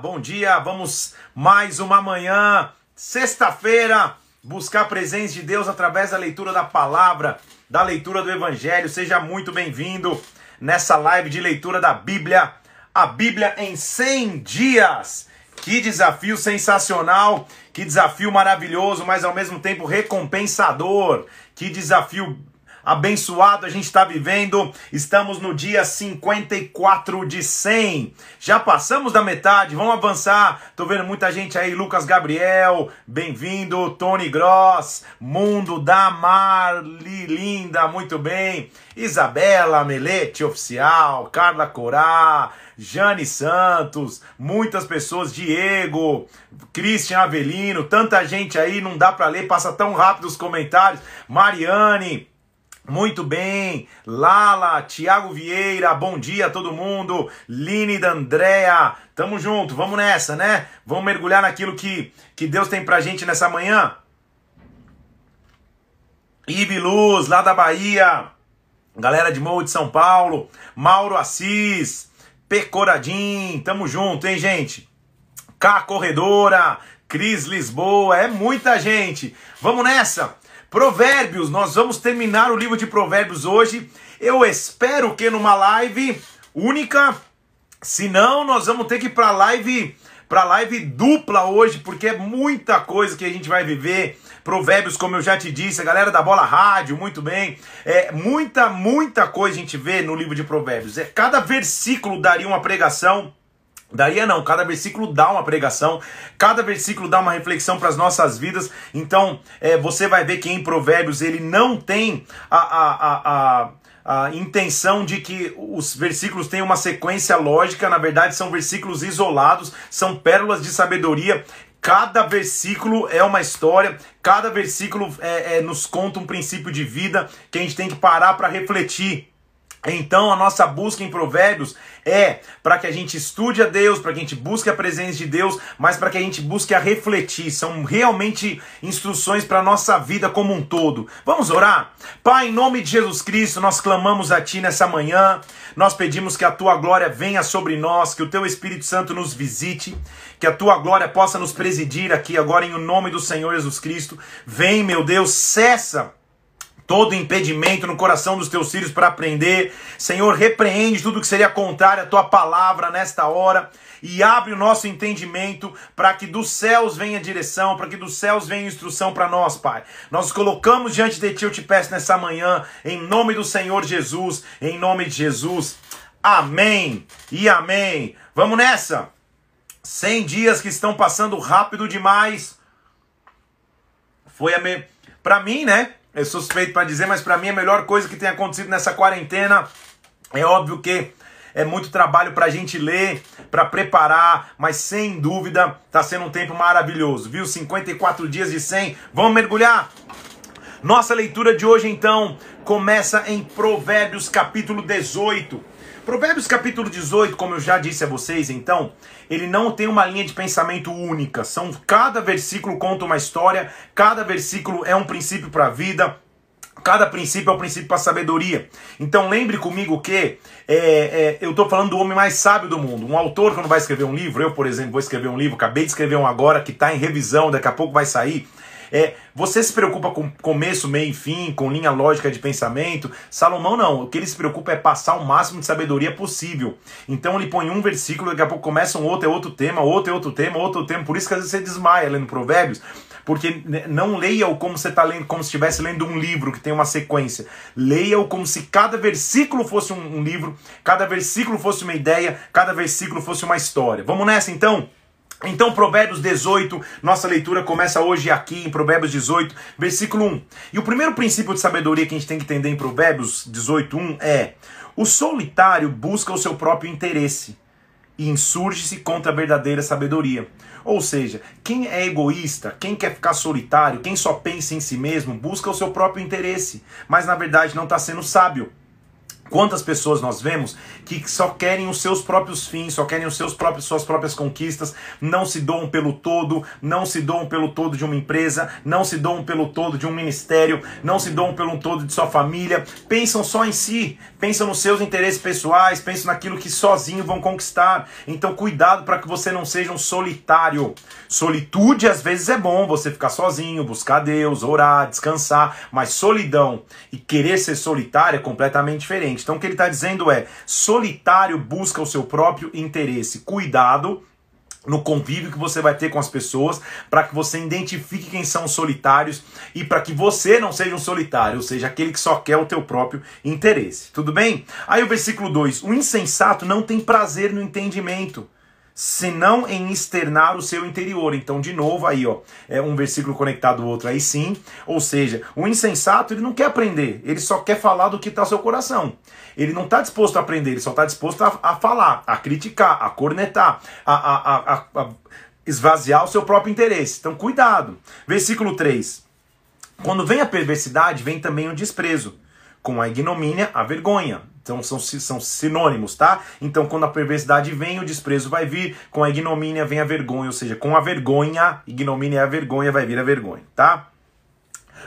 Bom dia, vamos mais uma manhã, sexta-feira, buscar a presença de Deus através da leitura da palavra, da leitura do Evangelho. Seja muito bem-vindo nessa live de leitura da Bíblia, a Bíblia em 100 dias. Que desafio sensacional, que desafio maravilhoso, mas ao mesmo tempo recompensador. Que desafio abençoado a gente está vivendo. Estamos no dia 54 de 100. Já passamos da metade, vamos avançar. Tô vendo muita gente aí, Lucas Gabriel, bem-vindo, Tony Gross, Mundo da Marli Linda, muito bem. Isabela Melete Oficial, Carla Corá, Jane Santos, muitas pessoas, Diego, Christian Avelino, tanta gente aí, não dá para ler, passa tão rápido os comentários. Mariane, muito bem, Lala, Tiago Vieira, bom dia a todo mundo, Line da Andrea, tamo junto, vamos nessa, né? Vamos mergulhar naquilo que, que Deus tem pra gente nessa manhã. Ive Luz, lá da Bahia, galera de Morro de São Paulo, Mauro Assis, Pecoradim, tamo junto, hein, gente? K Corredora, Cris Lisboa, é muita gente. Vamos nessa! Provérbios, nós vamos terminar o livro de Provérbios hoje. Eu espero que numa live única, senão nós vamos ter que ir para live para live dupla hoje, porque é muita coisa que a gente vai viver. Provérbios, como eu já te disse, a galera da Bola Rádio, muito bem. É muita, muita coisa a gente vê no livro de Provérbios. É cada versículo daria uma pregação. Daria não, cada versículo dá uma pregação, cada versículo dá uma reflexão para as nossas vidas. Então, é, você vai ver que em Provérbios ele não tem a, a, a, a, a intenção de que os versículos tenham uma sequência lógica, na verdade, são versículos isolados, são pérolas de sabedoria. Cada versículo é uma história, cada versículo é, é, nos conta um princípio de vida que a gente tem que parar para refletir. Então a nossa busca em Provérbios é para que a gente estude a Deus, para que a gente busque a presença de Deus, mas para que a gente busque a refletir. São realmente instruções para a nossa vida como um todo. Vamos orar? Pai, em nome de Jesus Cristo, nós clamamos a Ti nessa manhã. Nós pedimos que a Tua glória venha sobre nós, que o Teu Espírito Santo nos visite, que a Tua glória possa nos presidir aqui agora em o nome do Senhor Jesus Cristo. Vem, meu Deus, cessa todo impedimento no coração dos teus filhos para aprender. Senhor, repreende tudo que seria contrário à tua palavra nesta hora e abre o nosso entendimento para que dos céus venha direção, para que dos céus venha instrução para nós, Pai. Nós colocamos diante de ti, eu te peço nessa manhã, em nome do Senhor Jesus, em nome de Jesus. Amém e amém. Vamos nessa. 100 dias que estão passando rápido demais. Foi a me... para mim, né? É suspeito para dizer, mas para mim a melhor coisa que tem acontecido nessa quarentena é óbvio que é muito trabalho para a gente ler, para preparar, mas sem dúvida está sendo um tempo maravilhoso, viu? 54 dias de 100, vamos mergulhar? Nossa leitura de hoje então começa em Provérbios capítulo 18. Provérbios capítulo 18, como eu já disse a vocês, então, ele não tem uma linha de pensamento única. São cada versículo conta uma história, cada versículo é um princípio para a vida. Cada princípio é um princípio para sabedoria. Então lembre comigo que é, é, eu estou falando do homem mais sábio do mundo. Um autor, quando vai escrever um livro, eu, por exemplo, vou escrever um livro, acabei de escrever um agora que está em revisão, daqui a pouco vai sair. É, você se preocupa com começo, meio e fim, com linha lógica de pensamento. Salomão não. O que ele se preocupa é passar o máximo de sabedoria possível. Então ele põe um versículo, daqui a pouco começa um outro, é outro tema, outro é outro tema, outro tema. Por isso que às vezes você desmaia lendo Provérbios. Porque não leia-o como você está lendo, como se estivesse lendo um livro que tem uma sequência. Leia-o como se cada versículo fosse um, um livro, cada versículo fosse uma ideia, cada versículo fosse uma história. Vamos nessa então? Então, Provérbios 18, nossa leitura começa hoje aqui em Provérbios 18, versículo 1. E o primeiro princípio de sabedoria que a gente tem que entender em Provérbios 18, 1 é: o solitário busca o seu próprio interesse e insurge-se contra a verdadeira sabedoria. Ou seja, quem é egoísta, quem quer ficar solitário, quem só pensa em si mesmo, busca o seu próprio interesse, mas na verdade não está sendo sábio. Quantas pessoas nós vemos que só querem os seus próprios fins, só querem os seus próprios suas próprias conquistas, não se doam pelo todo, não se doam pelo todo de uma empresa, não se doam pelo todo de um ministério, não se doam pelo todo de sua família, pensam só em si, pensam nos seus interesses pessoais, pensam naquilo que sozinho vão conquistar. Então cuidado para que você não seja um solitário. Solitude às vezes é bom, você ficar sozinho, buscar Deus, orar, descansar, mas solidão e querer ser solitário é completamente diferente. Então o que ele está dizendo é: solitário busca o seu próprio interesse. Cuidado no convívio que você vai ter com as pessoas, para que você identifique quem são os solitários e para que você não seja um solitário, ou seja, aquele que só quer o teu próprio interesse. Tudo bem? Aí o versículo 2: O insensato não tem prazer no entendimento senão em externar o seu interior. Então, de novo, aí, ó, é um versículo conectado ao outro aí sim. Ou seja, o insensato, ele não quer aprender, ele só quer falar do que está no seu coração. Ele não está disposto a aprender, ele só está disposto a, a, falar, a criticar, a cornetar, a, a, a, esvaziar o seu próprio interesse. Então, cuidado. Versículo 3. Quando vem a perversidade, vem também o desprezo. Com a ignomínia, a vergonha. Então são, são sinônimos, tá? Então quando a perversidade vem, o desprezo vai vir, com a ignomínia vem a vergonha, ou seja, com a vergonha, ignomínia é a vergonha, vai vir a vergonha, tá?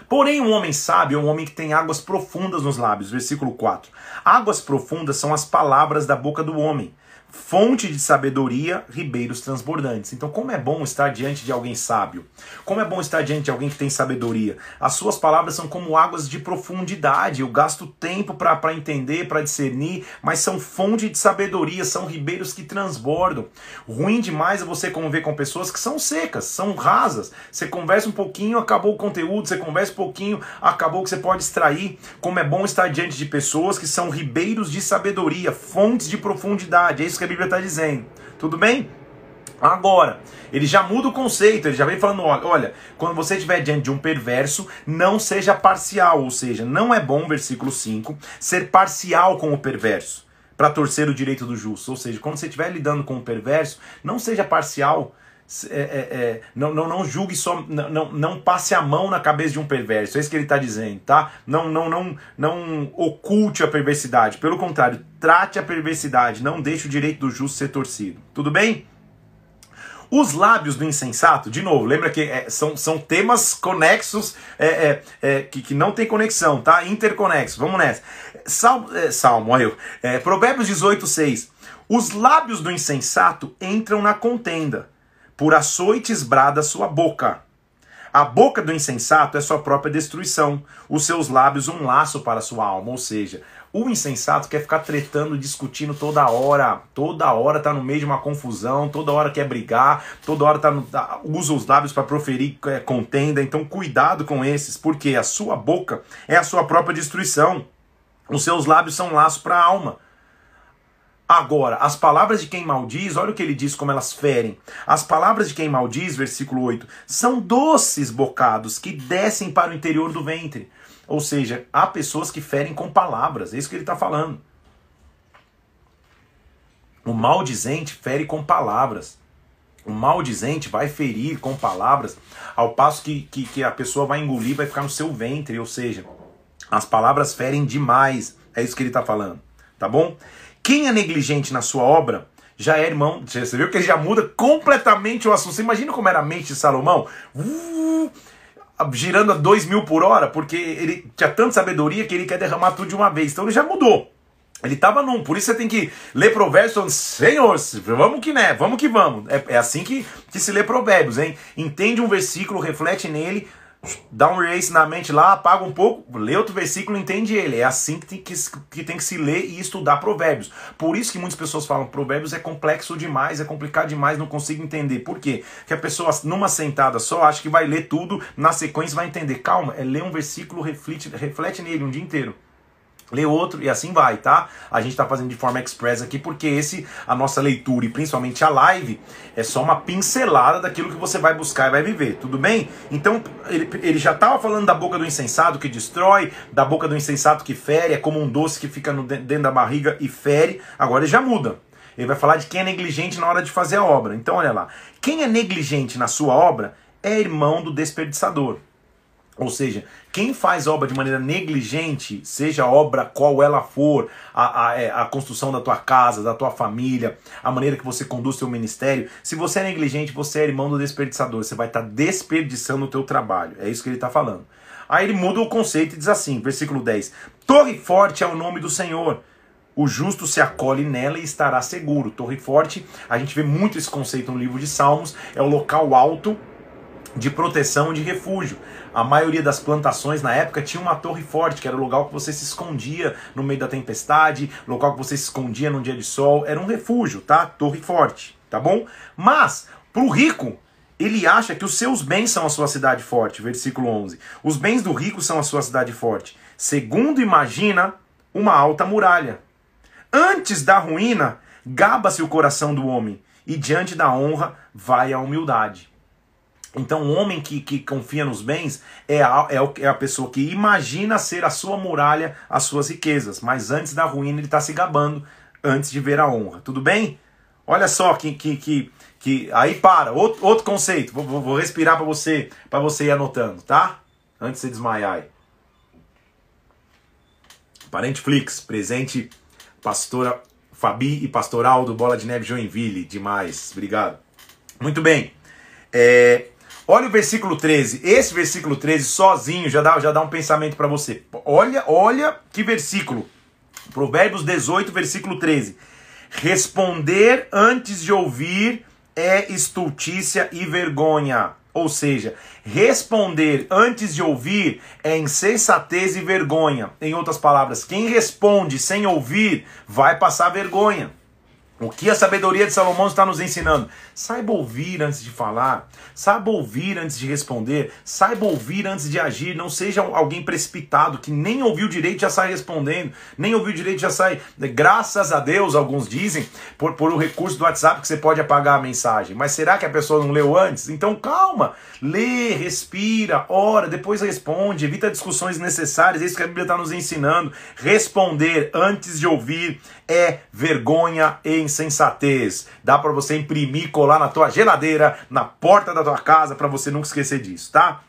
Porém, um homem sábio é um homem que tem águas profundas nos lábios. Versículo 4. Águas profundas são as palavras da boca do homem fonte de sabedoria, ribeiros transbordantes. Então, como é bom estar diante de alguém sábio? Como é bom estar diante de alguém que tem sabedoria? As suas palavras são como águas de profundidade. Eu gasto tempo para entender, para discernir, mas são fonte de sabedoria, são ribeiros que transbordam. Ruim demais é você conviver com pessoas que são secas, são rasas. Você conversa um pouquinho, acabou o conteúdo, você conversa um pouquinho, acabou que você pode extrair. Como é bom estar diante de pessoas que são ribeiros de sabedoria, fontes de profundidade. É isso que a Bíblia está dizendo. Tudo bem? Agora, ele já muda o conceito, ele já vem falando: olha, quando você estiver diante de um perverso, não seja parcial, ou seja, não é bom, versículo 5, ser parcial com o perverso, para torcer o direito do justo. Ou seja, quando você estiver lidando com o perverso, não seja parcial, é, é, é, não, não, não julgue só, não, não passe a mão na cabeça de um perverso. É isso que ele está dizendo, tá? Não, não, não, não oculte a perversidade. Pelo contrário, trate a perversidade. Não deixe o direito do justo ser torcido. Tudo bem? Os lábios do insensato, de novo, lembra que é, são, são temas conexos é, é, é, que, que não tem conexão, tá? Interconexos. Vamos nessa. Salmo, é, Salmo olha eu. Provérbios 18, 6. Os lábios do insensato entram na contenda por açoites brada sua boca. A boca do insensato é sua própria destruição, os seus lábios um laço para sua alma. Ou seja, o insensato quer ficar tretando, discutindo toda hora, toda hora tá no meio de uma confusão, toda hora quer brigar, toda hora tá no, usa os lábios para proferir é, contenda. Então, cuidado com esses, porque a sua boca é a sua própria destruição. Os seus lábios são um laço para a alma. Agora, as palavras de quem maldiz, olha o que ele diz, como elas ferem. As palavras de quem maldiz, versículo 8, são doces bocados que descem para o interior do ventre. Ou seja, há pessoas que ferem com palavras, é isso que ele está falando. O maldizente fere com palavras. O maldizente vai ferir com palavras, ao passo que, que, que a pessoa vai engolir, vai ficar no seu ventre. Ou seja, as palavras ferem demais. É isso que ele está falando. Tá bom? Quem é negligente na sua obra já é irmão. Você viu que ele já muda completamente o assunto. Você imagina como era a mente de Salomão? Uh, girando a 2 mil por hora, porque ele tinha tanta sabedoria que ele quer derramar tudo de uma vez. Então ele já mudou. Ele estava num, por isso você tem que ler provérbios Senhor, vamos que né, vamos que vamos. É, é assim que, que se lê provérbios, hein? Entende um versículo, reflete nele, dá um erase na mente lá, apaga um pouco, lê outro versículo entende ele. É assim que tem que, que tem que se ler e estudar provérbios. Por isso que muitas pessoas falam provérbios é complexo demais, é complicado demais, não consigo entender. Por quê? Porque a pessoa numa sentada só acha que vai ler tudo, na sequência vai entender. Calma, é ler um versículo, reflete, reflete nele um dia inteiro lê outro e assim vai, tá? A gente tá fazendo de forma express aqui porque esse, a nossa leitura e principalmente a live, é só uma pincelada daquilo que você vai buscar e vai viver, tudo bem? Então, ele, ele já tava falando da boca do insensato que destrói, da boca do insensato que fere, é como um doce que fica no, dentro da barriga e fere, agora ele já muda. Ele vai falar de quem é negligente na hora de fazer a obra. Então, olha lá. Quem é negligente na sua obra é irmão do desperdiçador. Ou seja, quem faz obra de maneira negligente, seja obra qual ela for, a, a, é, a, construção da tua casa, da tua família, a maneira que você conduz seu ministério, se você é negligente, você é irmão do desperdiçador, você vai estar tá desperdiçando o teu trabalho. É isso que ele está falando. Aí ele muda o conceito e diz assim, versículo 10: Torre forte é o nome do Senhor. O justo se acolhe nela e estará seguro. Torre forte, a gente vê muito esse conceito no livro de Salmos, é o local alto de proteção, de refúgio. A maioria das plantações na época tinha uma torre forte, que era o local que você se escondia no meio da tempestade, local que você se escondia num dia de sol, era um refúgio, tá? Torre forte, tá bom? Mas para o rico, ele acha que os seus bens são a sua cidade forte, versículo 11. Os bens do rico são a sua cidade forte. Segundo imagina, uma alta muralha. Antes da ruína, gaba-se o coração do homem, e diante da honra vai a humildade. Então, o homem que, que confia nos bens é a, é, é a pessoa que imagina ser a sua muralha, as suas riquezas, mas antes da ruína ele está se gabando, antes de ver a honra. Tudo bem? Olha só que. que, que, que aí para, outro, outro conceito. Vou, vou respirar para você, você ir anotando, tá? Antes de você desmaiar aí. Parenteflix, presente pastora Fabi e pastor Aldo, Bola de Neve Joinville. Demais, obrigado. Muito bem. É, Olha o versículo 13. Esse versículo 13 sozinho já dá, já dá um pensamento para você. Olha, olha que versículo. Provérbios 18, versículo 13. Responder antes de ouvir é estultícia e vergonha. Ou seja, responder antes de ouvir é insensatez e vergonha. Em outras palavras, quem responde sem ouvir vai passar vergonha. O que a sabedoria de Salomão está nos ensinando? Saiba ouvir antes de falar, saiba ouvir antes de responder, saiba ouvir antes de agir. Não seja alguém precipitado que nem ouviu direito já sai respondendo, nem ouviu direito já sai. Graças a Deus, alguns dizem, por, por o recurso do WhatsApp que você pode apagar a mensagem. Mas será que a pessoa não leu antes? Então calma, lê, respira, ora, depois responde, evita discussões necessárias. É isso que a Bíblia está nos ensinando. Responder antes de ouvir é vergonha e insensatez. Dá para você imprimir, colar na tua geladeira, na porta da tua casa, para você nunca esquecer disso, tá?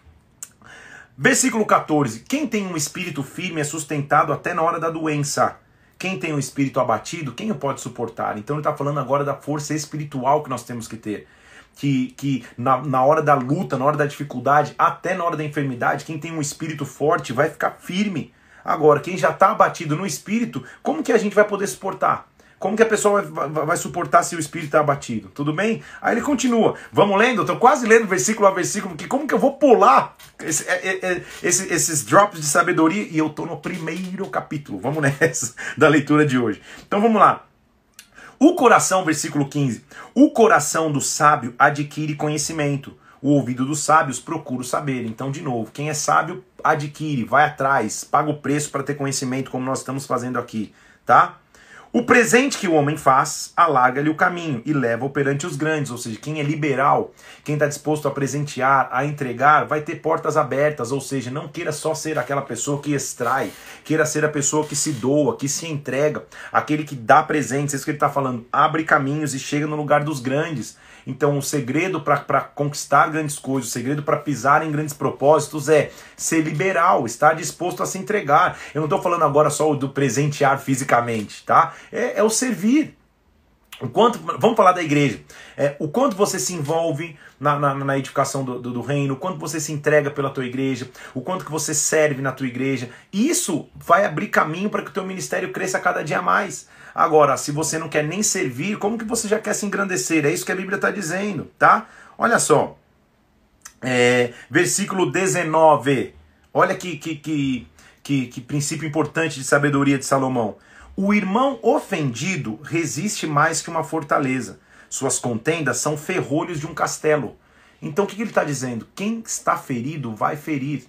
Versículo 14. Quem tem um espírito firme é sustentado até na hora da doença. Quem tem um espírito abatido, quem o pode suportar? Então ele está falando agora da força espiritual que nós temos que ter. Que, que na, na hora da luta, na hora da dificuldade, até na hora da enfermidade, quem tem um espírito forte vai ficar firme. Agora, quem já está abatido no espírito, como que a gente vai poder suportar? Como que a pessoa vai, vai, vai suportar se o espírito está abatido? Tudo bem? Aí ele continua. Vamos lendo? Estou quase lendo versículo a versículo, porque como que eu vou pular esse, é, é, é, esse, esses drops de sabedoria? E eu estou no primeiro capítulo. Vamos nessa da leitura de hoje. Então vamos lá. O coração, versículo 15. O coração do sábio adquire conhecimento. O ouvido dos sábios procura o saber. Então, de novo, quem é sábio adquire, vai atrás, paga o preço para ter conhecimento, como nós estamos fazendo aqui, tá? O presente que o homem faz alarga-lhe o caminho e leva-o perante os grandes, ou seja, quem é liberal, quem está disposto a presentear, a entregar, vai ter portas abertas, ou seja, não queira só ser aquela pessoa que extrai, queira ser a pessoa que se doa, que se entrega, aquele que dá presentes, é isso que ele está falando, abre caminhos e chega no lugar dos grandes. Então, o segredo para conquistar grandes coisas, o segredo para pisar em grandes propósitos é ser liberal, estar disposto a se entregar. Eu não estou falando agora só do presentear fisicamente, tá? É, é o servir. O quanto, vamos falar da igreja. É, o quanto você se envolve na, na, na edificação do, do, do, reino, o quanto você se entrega pela tua igreja, o quanto que você serve na tua igreja. Isso vai abrir caminho para que o teu ministério cresça cada dia mais. Agora, se você não quer nem servir, como que você já quer se engrandecer? É isso que a Bíblia está dizendo, tá? Olha só. É, versículo 19. Olha que, que, que, que, que princípio importante de sabedoria de Salomão. O irmão ofendido resiste mais que uma fortaleza. Suas contendas são ferrolhos de um castelo. Então o que ele está dizendo? Quem está ferido vai ferir.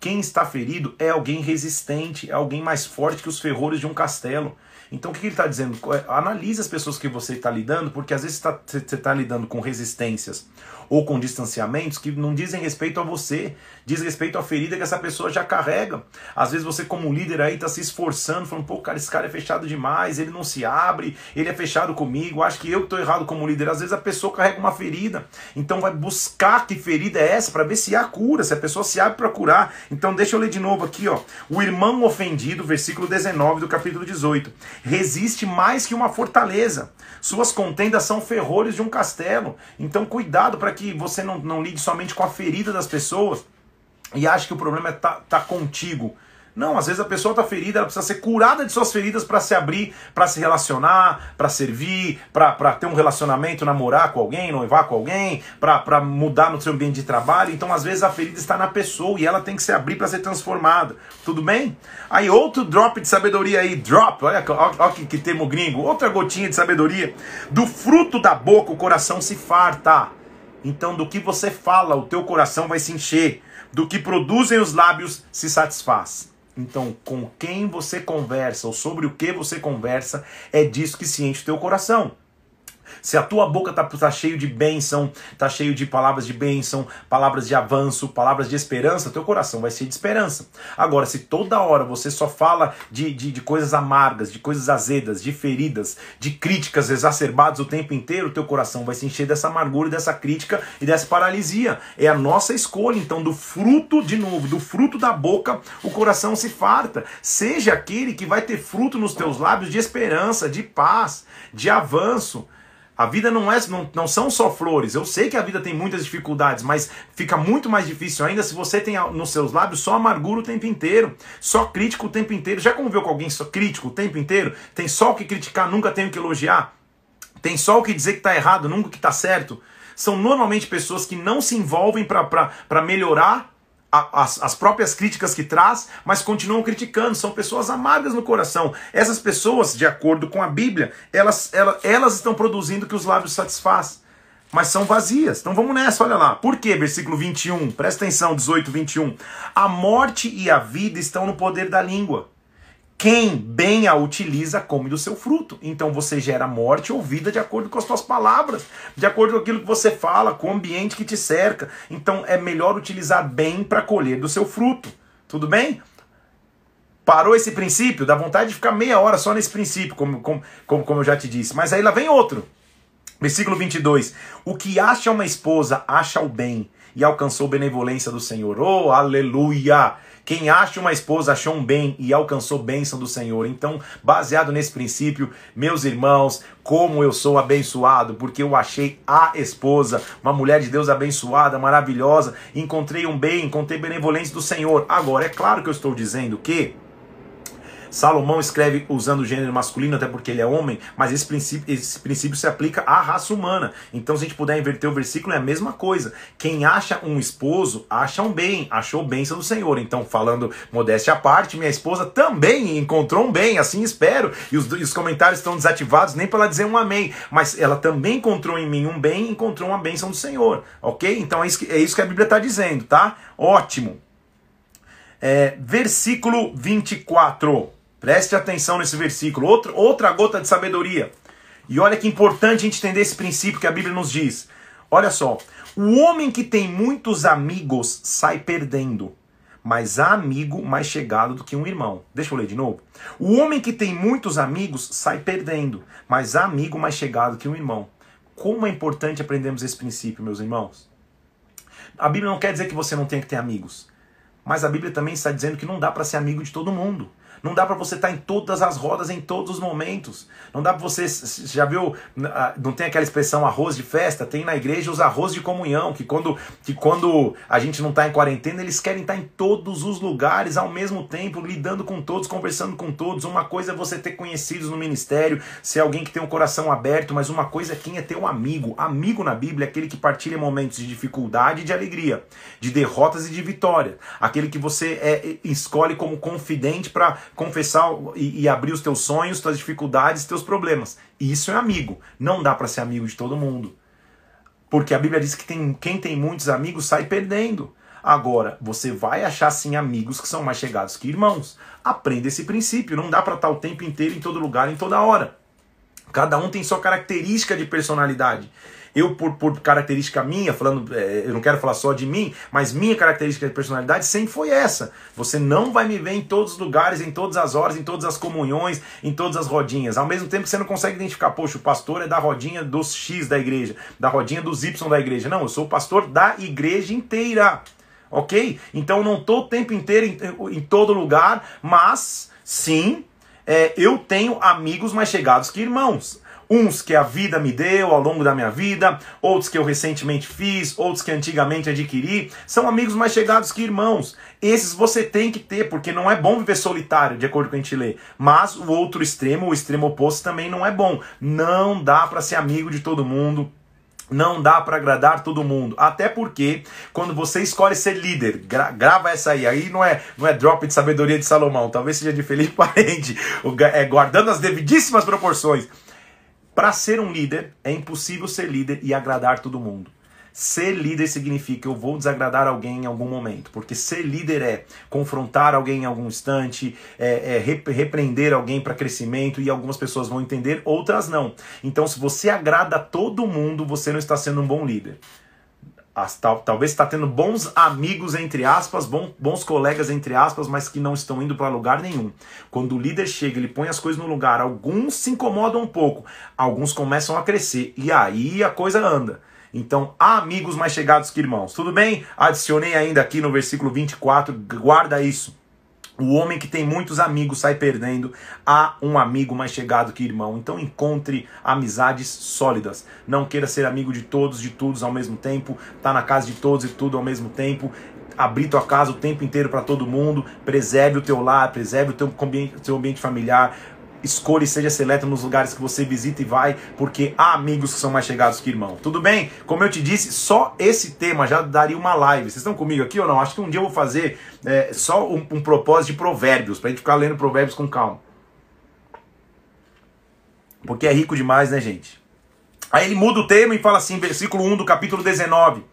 Quem está ferido é alguém resistente, é alguém mais forte que os ferrolhos de um castelo. Então o que ele está dizendo? É, analise as pessoas que você está lidando, porque às vezes você está tá lidando com resistências ou com distanciamentos que não dizem respeito a você, diz respeito à ferida que essa pessoa já carrega. Às vezes você, como líder aí, está se esforçando, falando, pô, cara, esse cara é fechado demais, ele não se abre, ele é fechado comigo, acho que eu estou errado como líder. Às vezes a pessoa carrega uma ferida, então vai buscar que ferida é essa para ver se há cura, se a pessoa se abre para curar. Então deixa eu ler de novo aqui, ó. O irmão ofendido, versículo 19 do capítulo 18, resiste mais que uma fortaleza. Suas contendas são ferrolhos de um castelo. Então cuidado para que você não, não lide somente com a ferida das pessoas e ache que o problema é tá, tá contigo. Não, às vezes a pessoa está ferida, ela precisa ser curada de suas feridas para se abrir, para se relacionar, para servir, para ter um relacionamento, namorar com alguém, noivar com alguém, para mudar no seu ambiente de trabalho. Então, às vezes, a ferida está na pessoa e ela tem que se abrir para ser transformada. Tudo bem? Aí, outro drop de sabedoria aí, drop, olha, olha que, que termo gringo, outra gotinha de sabedoria. Do fruto da boca o coração se farta. Então, do que você fala, o teu coração vai se encher. Do que produzem os lábios, se satisfaz. Então, com quem você conversa ou sobre o que você conversa, é disso que se enche o teu coração. Se a tua boca tá, tá cheio de bênção, tá cheio de palavras de bênção, palavras de avanço, palavras de esperança, teu coração vai ser de esperança. Agora, se toda hora você só fala de, de, de coisas amargas, de coisas azedas, de feridas, de críticas exacerbadas o tempo inteiro, teu coração vai se encher dessa amargura, dessa crítica e dessa paralisia. É a nossa escolha, então, do fruto, de novo, do fruto da boca, o coração se farta. Seja aquele que vai ter fruto nos teus lábios de esperança, de paz, de avanço. A vida não, é, não, não são só flores. Eu sei que a vida tem muitas dificuldades, mas fica muito mais difícil ainda se você tem nos seus lábios só amargura o tempo inteiro, só crítico o tempo inteiro. Já conviveu com alguém só crítico o tempo inteiro? Tem só o que criticar, nunca tem o que elogiar? Tem só o que dizer que está errado, nunca o que está certo? São normalmente pessoas que não se envolvem para melhorar as, as próprias críticas que traz, mas continuam criticando. São pessoas amargas no coração. Essas pessoas, de acordo com a Bíblia, elas, elas, elas estão produzindo que os lábios satisfaz. Mas são vazias. Então vamos nessa, olha lá. Por quê? Versículo 21. Presta atenção, 18, 21. A morte e a vida estão no poder da língua. Quem bem a utiliza come do seu fruto. Então você gera morte ou vida de acordo com as suas palavras, de acordo com aquilo que você fala, com o ambiente que te cerca. Então é melhor utilizar bem para colher do seu fruto. Tudo bem? Parou esse princípio? Dá vontade de ficar meia hora só nesse princípio, como, como, como, como eu já te disse. Mas aí lá vem outro. Versículo 22. O que acha uma esposa acha o bem e alcançou benevolência do Senhor. Oh, aleluia! Quem acha uma esposa achou um bem e alcançou bênção do Senhor. Então, baseado nesse princípio, meus irmãos, como eu sou abençoado, porque eu achei a esposa, uma mulher de Deus abençoada, maravilhosa, encontrei um bem, encontrei benevolência do Senhor. Agora, é claro que eu estou dizendo que Salomão escreve usando o gênero masculino, até porque ele é homem, mas esse princípio, esse princípio se aplica à raça humana. Então, se a gente puder inverter o versículo, é a mesma coisa. Quem acha um esposo, acha um bem, achou bênção do Senhor. Então, falando modéstia à parte, minha esposa também encontrou um bem, assim espero. E os, os comentários estão desativados, nem para ela dizer um amém. Mas ela também encontrou em mim um bem, encontrou uma bênção do Senhor. Ok? Então, é isso que, é isso que a Bíblia está dizendo, tá? Ótimo. É, versículo 24. Preste atenção nesse versículo, outra, outra gota de sabedoria. E olha que importante a gente entender esse princípio que a Bíblia nos diz. Olha só, o homem que tem muitos amigos sai perdendo, mas há amigo mais chegado do que um irmão. Deixa eu ler de novo. O homem que tem muitos amigos sai perdendo, mas há amigo mais chegado que um irmão. Como é importante aprendermos esse princípio, meus irmãos. A Bíblia não quer dizer que você não tem que ter amigos, mas a Bíblia também está dizendo que não dá para ser amigo de todo mundo. Não dá para você estar tá em todas as rodas em todos os momentos. Não dá para você. Já viu? Não tem aquela expressão arroz de festa? Tem na igreja os arroz de comunhão, que quando, que quando a gente não está em quarentena, eles querem estar tá em todos os lugares ao mesmo tempo, lidando com todos, conversando com todos. Uma coisa é você ter conhecidos no ministério, ser alguém que tem um coração aberto, mas uma coisa é quem é ter um amigo. Amigo na Bíblia é aquele que partilha momentos de dificuldade e de alegria, de derrotas e de vitória. Aquele que você é, escolhe como confidente para confessar e, e, abrir os teus sonhos, tuas dificuldades, teus problemas. E isso é amigo. Não dá para ser amigo de todo mundo. Porque a Bíblia diz que tem, quem tem muitos amigos sai perdendo. Agora, você vai achar sim amigos que são mais chegados que irmãos. Aprenda esse princípio. Não dá para estar o tempo inteiro, em todo lugar, em toda hora. Cada um tem sua característica de personalidade. Eu, por, por característica minha, falando, é, eu não quero falar só de mim, mas minha característica de personalidade sempre foi essa. Você não vai me ver em todos os lugares, em todas as horas, em todas as comunhões, em todas as rodinhas. Ao mesmo tempo que você não consegue identificar, poxa, o pastor é da rodinha dos X da igreja, da rodinha dos Y da igreja. Não, eu sou o pastor da igreja inteira. Ok? Então não estou o tempo inteiro em, em todo lugar, mas sim, é, eu tenho amigos mais chegados que irmãos. Uns que a vida me deu ao longo da minha vida, outros que eu recentemente fiz, outros que antigamente adquiri, são amigos mais chegados que irmãos. Esses você tem que ter, porque não é bom viver solitário, de acordo com a gente lê. Mas o outro extremo, o extremo oposto, também não é bom. Não dá para ser amigo de todo mundo. Não dá para agradar todo mundo. Até porque, quando você escolhe ser líder, gra grava essa aí. Aí não é, não é drop de sabedoria de Salomão, talvez seja de Felipe Parente, é, guardando as devidíssimas proporções. Para ser um líder, é impossível ser líder e agradar todo mundo. Ser líder significa eu vou desagradar alguém em algum momento, porque ser líder é confrontar alguém em algum instante, é, é repreender alguém para crescimento e algumas pessoas vão entender, outras não. Então, se você agrada todo mundo, você não está sendo um bom líder tal, talvez está tendo bons amigos, entre aspas, bons, bons colegas, entre aspas, mas que não estão indo para lugar nenhum. Quando o líder chega, ele põe as coisas no lugar, alguns se incomodam um pouco, alguns começam a crescer, e aí a coisa anda. Então, amigos mais chegados que irmãos. Tudo bem? Adicionei ainda aqui no versículo 24, guarda isso. O homem que tem muitos amigos sai perdendo. Há um amigo mais chegado que irmão. Então encontre amizades sólidas. Não queira ser amigo de todos, de todos ao mesmo tempo. Tá na casa de todos e tudo ao mesmo tempo. Abrir tua casa o tempo inteiro para todo mundo. Preserve o teu lar, preserve o teu ambiente, teu ambiente familiar escolha e seja seleto nos lugares que você visita e vai, porque há amigos que são mais chegados que irmão. Tudo bem? Como eu te disse, só esse tema já daria uma live. Vocês estão comigo aqui ou não? Acho que um dia eu vou fazer é, só um, um propósito de provérbios, pra gente ficar lendo provérbios com calma. Porque é rico demais, né, gente? Aí ele muda o tema e fala assim, versículo 1 do capítulo 19.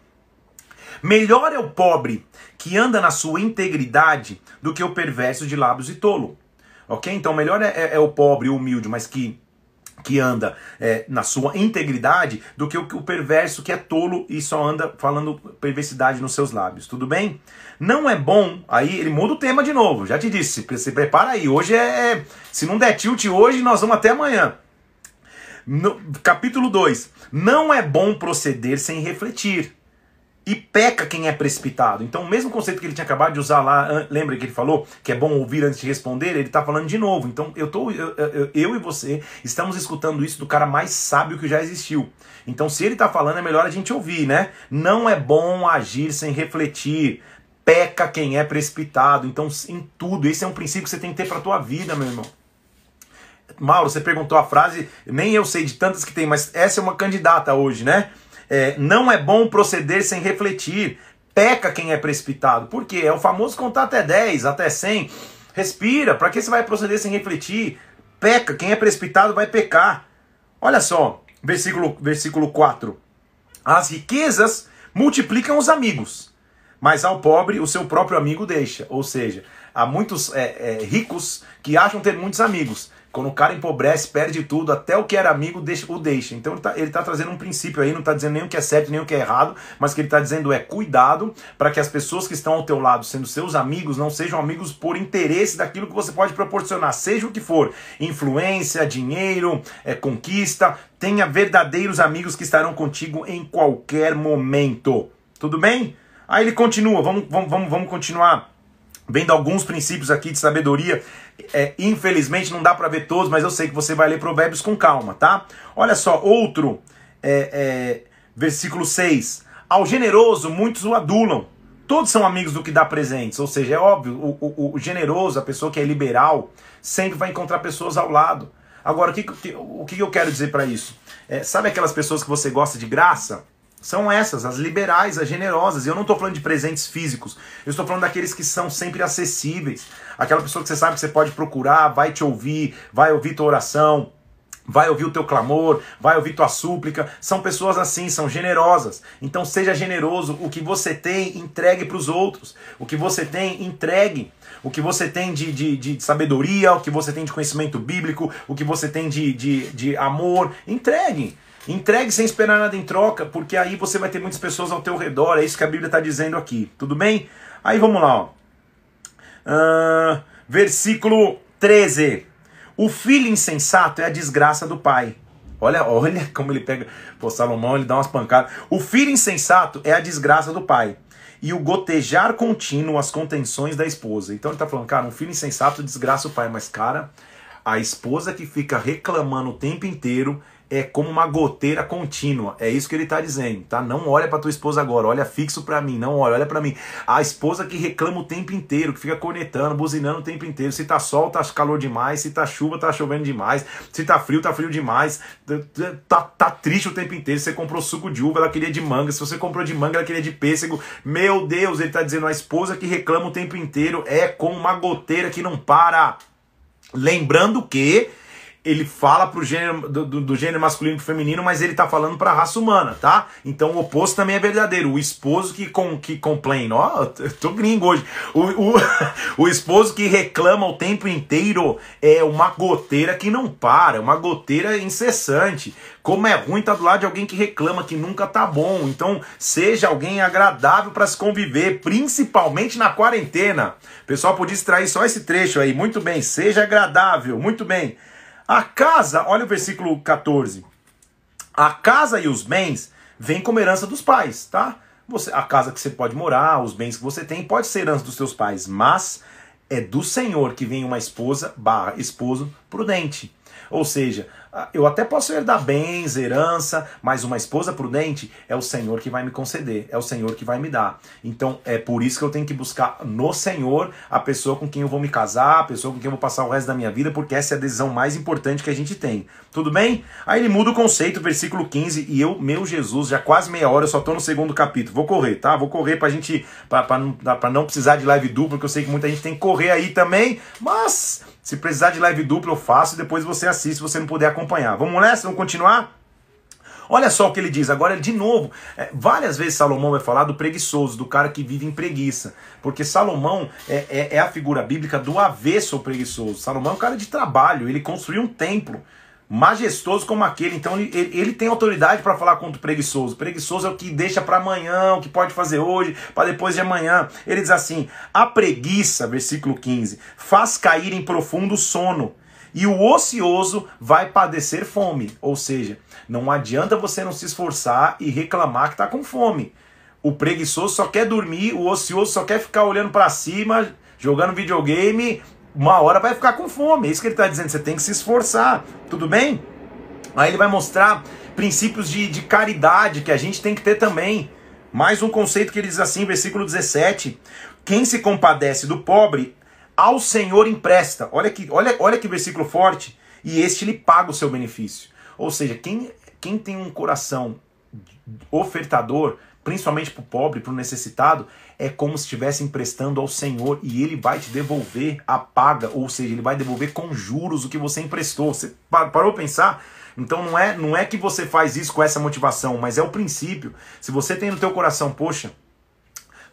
Melhor é o pobre que anda na sua integridade do que o perverso de lábios e tolo. Ok? Então, melhor é, é, é o pobre, o humilde, mas que que anda é, na sua integridade do que o, o, perverso que é tolo e só anda falando perversidade nos seus lábios. Tudo bem? Não é bom. Aí ele muda o tema de novo. Já te disse, se prepara aí. Hoje é. é se não der tilt hoje, nós vamos até amanhã. No, capítulo 2. Não é bom proceder sem refletir e peca quem é precipitado. Então, o mesmo conceito que ele tinha acabado de usar lá, lembra que ele falou que é bom ouvir antes de responder? Ele está falando de novo. Então, eu, tô, eu, eu, eu, e você estamos escutando isso do cara mais sábio que já existiu. Então, se ele está falando, é melhor a gente ouvir, né? Não é bom agir sem refletir. Peca quem é precipitado. Então, em tudo, esse é um princípio que você tem que ter para tua vida, meu irmão. Mauro, você perguntou a frase, nem eu sei de tantas que tem, mas essa é uma candidata hoje, né? É, não é bom proceder sem refletir. Peca quem é precipitado. Por quê? É o famoso contar até 10, até 100. Respira. Para que você vai proceder sem refletir? Peca. Quem é precipitado vai pecar. Olha só, versículo, versículo 4. As riquezas multiplicam os amigos, mas ao pobre o seu próprio amigo deixa. Ou seja, há muitos é, é, ricos que acham ter muitos amigos, quando o cara empobrece, perde tudo, até o que era amigo deixa, o deixa. Então ele está ele tá trazendo um princípio aí, não está dizendo nem o que é certo nem o que é errado, mas que ele está dizendo é cuidado para que as pessoas que estão ao teu lado, sendo seus amigos, não sejam amigos por interesse daquilo que você pode proporcionar, seja o que for. Influência, dinheiro, é, conquista. Tenha verdadeiros amigos que estarão contigo em qualquer momento. Tudo bem? Aí ele continua, vamos, vamos, vamos, vamos continuar vendo alguns princípios aqui de sabedoria. É, infelizmente não dá para ver todos, mas eu sei que você vai ler Provérbios com calma, tá? Olha só, outro é, é, versículo 6. Ao generoso muitos o adulam. Todos são amigos do que dá presentes, ou seja, é óbvio, o, o, o generoso, a pessoa que é liberal, sempre vai encontrar pessoas ao lado. Agora, o que, o que eu quero dizer para isso? É, sabe aquelas pessoas que você gosta de graça? são essas, as liberais, as generosas. E eu não estou falando de presentes físicos, eu estou falando daqueles que são sempre acessíveis. Aquela pessoa que você sabe que você pode procurar, vai te ouvir, vai ouvir tua oração, vai ouvir o teu clamor, vai ouvir tua súplica. São pessoas assim, são generosas. Então seja generoso. O que você tem, entregue para os outros. O que você tem, entregue. O que você tem de, de, de, sabedoria, o que você tem de conhecimento bíblico, o que você tem de, de, de amor, entregue. Entregue sem esperar nada em troca, porque aí você vai ter muitas pessoas ao teu redor. É isso que a Bíblia está dizendo aqui. Tudo bem? Aí vamos lá. Ó. Versículo 13. O filho insensato é a desgraça do pai. Olha, olha como ele pega. Pô, Salomão, ele dá umas pancadas. O filho insensato é a desgraça do pai. E o gotejar contínuo as contenções da esposa. Então ele tá falando, cara, um filho insensato desgraça o pai. Mas, cara, a esposa que fica reclamando o tempo inteiro é como uma goteira contínua. É isso que ele está dizendo, tá? Não olha para tua esposa agora, olha fixo para mim, não olha, olha para mim. A esposa que reclama o tempo inteiro, que fica cornetando, buzinando o tempo inteiro. Se tá sol, tá calor demais, se tá chuva, tá chovendo demais, se tá frio, tá frio demais. Tá, tá triste o tempo inteiro. Você comprou suco de uva, ela queria de manga. Se você comprou de manga, ela queria de pêssego. Meu Deus, ele tá dizendo a esposa que reclama o tempo inteiro é como uma goteira que não para. Lembrando que ele fala pro gênero, do, do, gênero masculino pro feminino, mas ele tá falando pra raça humana, tá? Então o oposto também é verdadeiro. O esposo que, com, que complain, ó, tô gringo hoje. O, o, o esposo que reclama o tempo inteiro é uma goteira que não para, uma goteira incessante. Como é ruim tá do lado de alguém que reclama, que nunca tá bom. Então, seja alguém agradável para se conviver, principalmente na quarentena. O pessoal podia extrair só esse trecho aí. Muito bem, seja agradável, muito bem. A casa, olha o versículo 14. A casa e os bens vêm como herança dos pais, tá? Você, a casa que você pode morar, os bens que você tem, pode ser herança dos seus pais, mas é do Senhor que vem uma esposa barra esposo prudente. Ou seja, ah, eu até posso herdar bens, herança, mas uma esposa prudente é o Senhor que vai me conceder, é o Senhor que vai me dar. Então é por isso que eu tenho que buscar no Senhor a pessoa com quem eu vou me casar, a pessoa com quem eu vou passar o resto da minha vida, porque essa é a decisão mais importante que a gente tem. Tudo bem? Aí ele muda o conceito, versículo 15, e eu, meu Jesus, já quase meia hora, eu só tô no segundo capítulo. Vou correr, tá? Vou correr pra gente, pra, pra, pra não precisar de live dupla, porque eu sei que muita gente tem que correr aí também, mas se precisar de live dupla, eu faço e depois você assiste se você não puder acompanhar. Vamos nessa? Vamos continuar? Olha só o que ele diz. Agora, de novo, é, várias vezes Salomão vai falar do preguiçoso, do cara que vive em preguiça. Porque Salomão é, é, é a figura bíblica do avesso ao preguiçoso. Salomão é um cara de trabalho, ele construiu um templo majestoso como aquele. Então ele, ele tem autoridade para falar contra o preguiçoso. O preguiçoso é o que deixa para amanhã, o que pode fazer hoje, para depois de amanhã. Ele diz assim: a preguiça, versículo 15, faz cair em profundo sono. E o ocioso vai padecer fome. Ou seja, não adianta você não se esforçar e reclamar que está com fome. O preguiçoso só quer dormir, o ocioso só quer ficar olhando para cima, jogando videogame uma hora vai ficar com fome. É isso que ele está dizendo. Você tem que se esforçar. Tudo bem? Aí ele vai mostrar princípios de, de caridade que a gente tem que ter também. Mais um conceito que ele diz assim, versículo 17: Quem se compadece do pobre, ao Senhor empresta. Olha que, olha, olha que versículo forte. E este lhe paga o seu benefício. Ou seja, quem, quem tem um coração ofertador, principalmente para o pobre, para o necessitado, é como se estivesse emprestando ao Senhor e ele vai te devolver a paga, ou seja, ele vai devolver com juros o que você emprestou. Você parou a pensar? Então não é, não é que você faz isso com essa motivação, mas é o princípio. Se você tem no teu coração, poxa,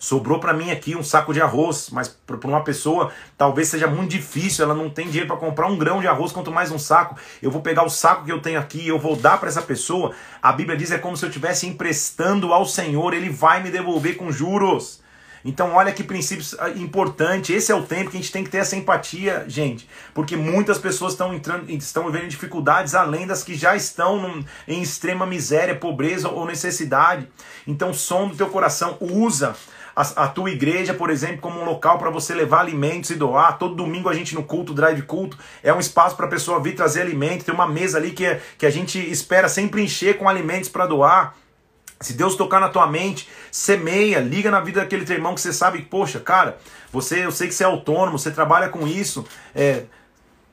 sobrou para mim aqui um saco de arroz, mas para uma pessoa talvez seja muito difícil, ela não tem dinheiro para comprar um grão de arroz, quanto mais um saco. Eu vou pegar o saco que eu tenho aqui e eu vou dar para essa pessoa. A Bíblia diz é como se eu estivesse emprestando ao Senhor, ele vai me devolver com juros. Então, olha que princípio ah, importante. Esse é o tempo que a gente tem que ter essa empatia, gente. Porque muitas pessoas estão entrando, estão vivendo dificuldades além das que já estão num, em extrema miséria, pobreza ou necessidade. Então, som do teu coração, usa a, a, tua igreja, por exemplo, como um local para você levar alimentos e doar. Todo domingo a gente no culto, drive culto, é um espaço para a pessoa vir trazer alimento. Tem uma mesa ali que, que a gente espera sempre encher com alimentos para doar. Se Deus tocar na tua mente, semeia, liga na vida daquele teu irmão que você sabe, poxa, cara, você, eu sei que você é autônomo, você trabalha com isso, é,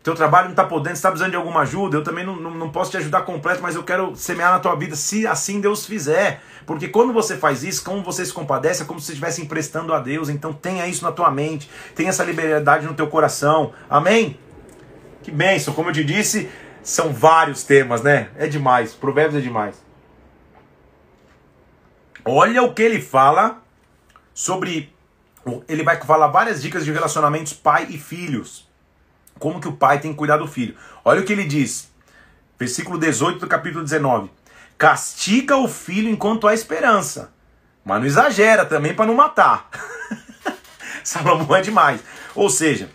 teu trabalho não está podendo, está precisando de alguma ajuda, eu também não, não, não, posso te ajudar completo, mas eu quero semear na tua vida, se assim Deus fizer. Porque quando você faz isso, como você se compadece, é como se você estivesse emprestando a Deus. Então tenha isso na tua mente, tenha essa liberdade no teu coração. Amém? Que bênção, como eu te disse, São vários temas, né? É demais. Provérbios é demais. Olha o que ele fala sobre. Ele vai falar várias dicas de relacionamentos pai e filhos. Como que o pai tem que cuidar do filho. Olha o que ele diz. Versículo 18 do capítulo 19. Castiga o filho enquanto há esperança. Mas não exagera também para não matar. Salomão é demais. Ou seja,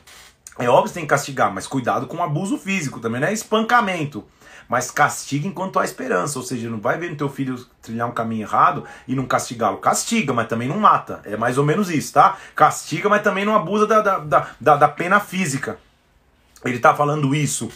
é óbvio que tem que castigar, mas cuidado com o abuso físico, também não é espancamento. Mas castiga enquanto há esperança, ou seja, não vai ver o teu filho trilhar um caminho errado e não castigá-lo. Castiga, mas também não mata. É mais ou menos isso, tá? Castiga, mas também não abusa da, da, da, da pena física. Ele está falando isso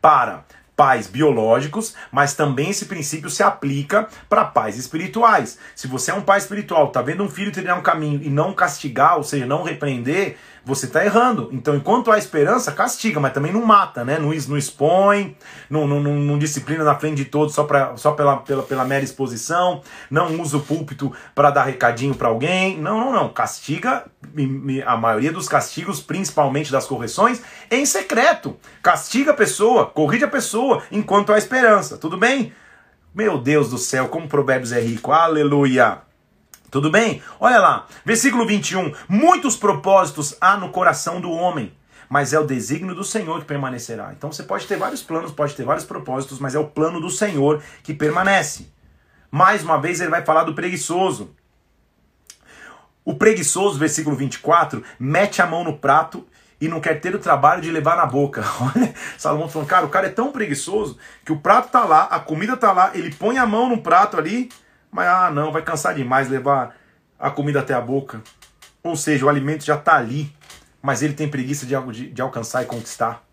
para pais biológicos, mas também esse princípio se aplica para pais espirituais. Se você é um pai espiritual, tá vendo um filho trilhar um caminho e não castigar, ou seja, não repreender, você está errando. Então, enquanto há esperança, castiga, mas também não mata, né? Não, não expõe, não, não, não, disciplina na frente de todos só, pra, só pela, pela, pela mera exposição, não usa o púlpito para dar recadinho para alguém. Não, não, não. Castiga, a maioria dos castigos, principalmente das correções, em secreto. Castiga a pessoa, corrige a pessoa, enquanto há esperança. Tudo bem? Meu Deus do céu, como Provérbios é rico. Aleluia. Tudo bem? Olha lá, versículo 21. Muitos propósitos há no coração do homem, mas é o desígnio do Senhor que permanecerá. Então você pode ter vários planos, pode ter vários propósitos, mas é o plano do Senhor que permanece. Mais uma vez ele vai falar do preguiçoso. O preguiçoso, versículo 24, mete a mão no prato e não quer ter o trabalho de levar na boca. Olha, Salomão falando, cara, o cara é tão preguiçoso que o prato tá lá, a comida tá lá, ele põe a mão no prato ali, mas ah, não, vai cansar demais levar a comida até a boca. Ou seja, o alimento já está ali, mas ele tem preguiça de, de, de alcançar e conquistar.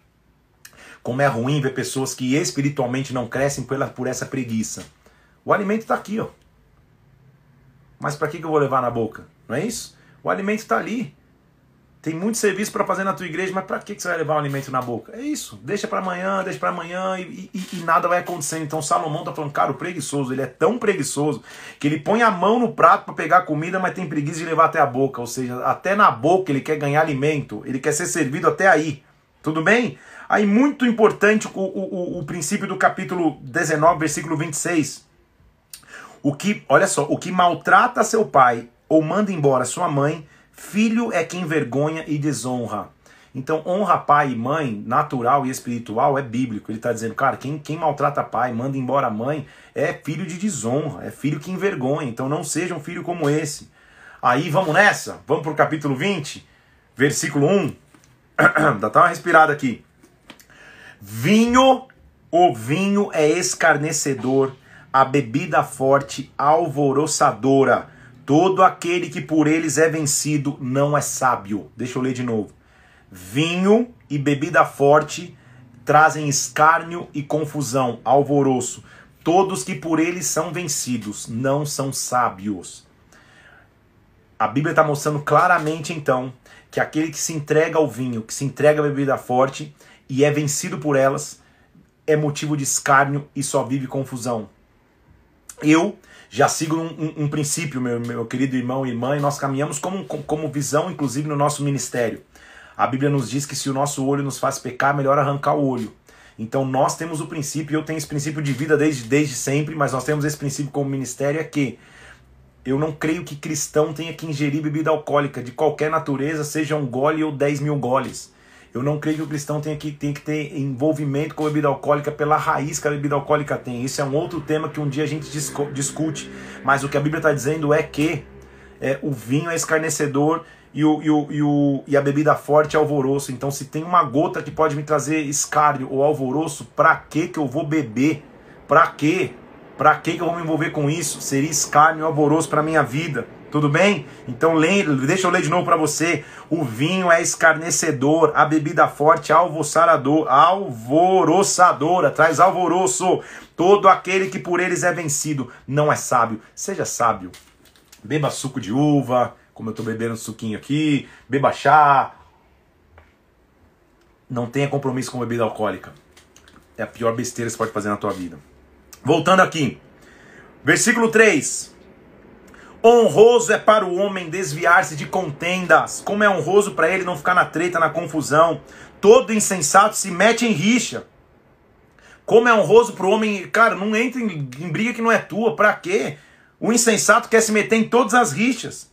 Como é ruim ver pessoas que espiritualmente não crescem pela, por essa preguiça. O alimento está aqui, ó. Mas para que, que eu vou levar na boca? Não é isso? O alimento está ali. Tem muito serviço para fazer na tua igreja, mas para que você vai levar um alimento na boca? É isso. Deixa para amanhã, deixa para amanhã e, e, e, nada vai acontecendo. Então Salomão tá falando, cara, o preguiçoso, ele é tão preguiçoso que ele põe a mão no prato para pegar comida, mas tem preguiça de levar até a boca. Ou seja, até na boca ele quer ganhar alimento, ele quer ser servido até aí. Tudo bem? Aí, muito importante o, o, o princípio do capítulo 19, versículo 26. O que, olha só, o que maltrata seu pai ou manda embora sua mãe Filho é quem vergonha e desonra. Então, honra pai e mãe, natural e espiritual, é bíblico. Ele está dizendo, cara, quem, quem maltrata pai, manda embora mãe, é filho de desonra, é filho que envergonha. Então, não seja um filho como esse. Aí, vamos nessa? Vamos para o capítulo 20, versículo 1. Dá até uma respirada aqui. Vinho, o vinho é escarnecedor, a bebida forte alvoroçadora Todo aquele que por eles é vencido não é sábio. Deixa eu ler de novo. Vinho e bebida forte trazem escárnio e confusão, alvoroço. Todos que por eles são vencidos não são sábios. A Bíblia está mostrando claramente então que aquele que se entrega ao vinho, que se entrega à bebida forte e é vencido por elas, é motivo de escárnio e só vive confusão. Eu já sigo um, um, um princípio, meu, meu querido irmão e irmã, e nós caminhamos como, como visão, inclusive, no nosso ministério. A Bíblia nos diz que se o nosso olho nos faz pecar, melhor arrancar o olho. Então nós temos o princípio, eu tenho esse princípio de vida desde, desde sempre, mas nós temos esse princípio como ministério, é que eu não creio que cristão tenha que ingerir bebida alcoólica de qualquer natureza, seja um gole ou 10 mil goles. Eu não creio que o cristão tenha que, tenha que ter envolvimento com a bebida alcoólica pela raiz que a bebida alcoólica tem. Isso é um outro tema que um dia a gente discute. Mas o que a Bíblia está dizendo é que é, o vinho é escarnecedor e, o, e, o, e, o, e a bebida forte é alvoroço. Então, se tem uma gota que pode me trazer escárnio ou alvoroço, para que que eu vou beber? Para quê? Para que que eu vou me envolver com isso? Seria escárnio e alvoroço para minha vida. Tudo bem? Então deixa eu ler de novo para você. O vinho é escarnecedor, a bebida forte alvoroçador, alvoroçadora, traz alvoroço. Todo aquele que por eles é vencido não é sábio. Seja sábio. Beba suco de uva, como eu estou bebendo suquinho aqui, beba chá. Não tenha compromisso com bebida alcoólica. É a pior besteira que você pode fazer na tua vida. Voltando aqui. Versículo 3. Honroso é para o homem desviar-se de contendas, como é honroso para ele não ficar na treta, na confusão. Todo insensato se mete em rixa. Como é honroso pro homem, cara, não entre em, em briga que não é tua, pra quê? O insensato quer se meter em todas as rixas.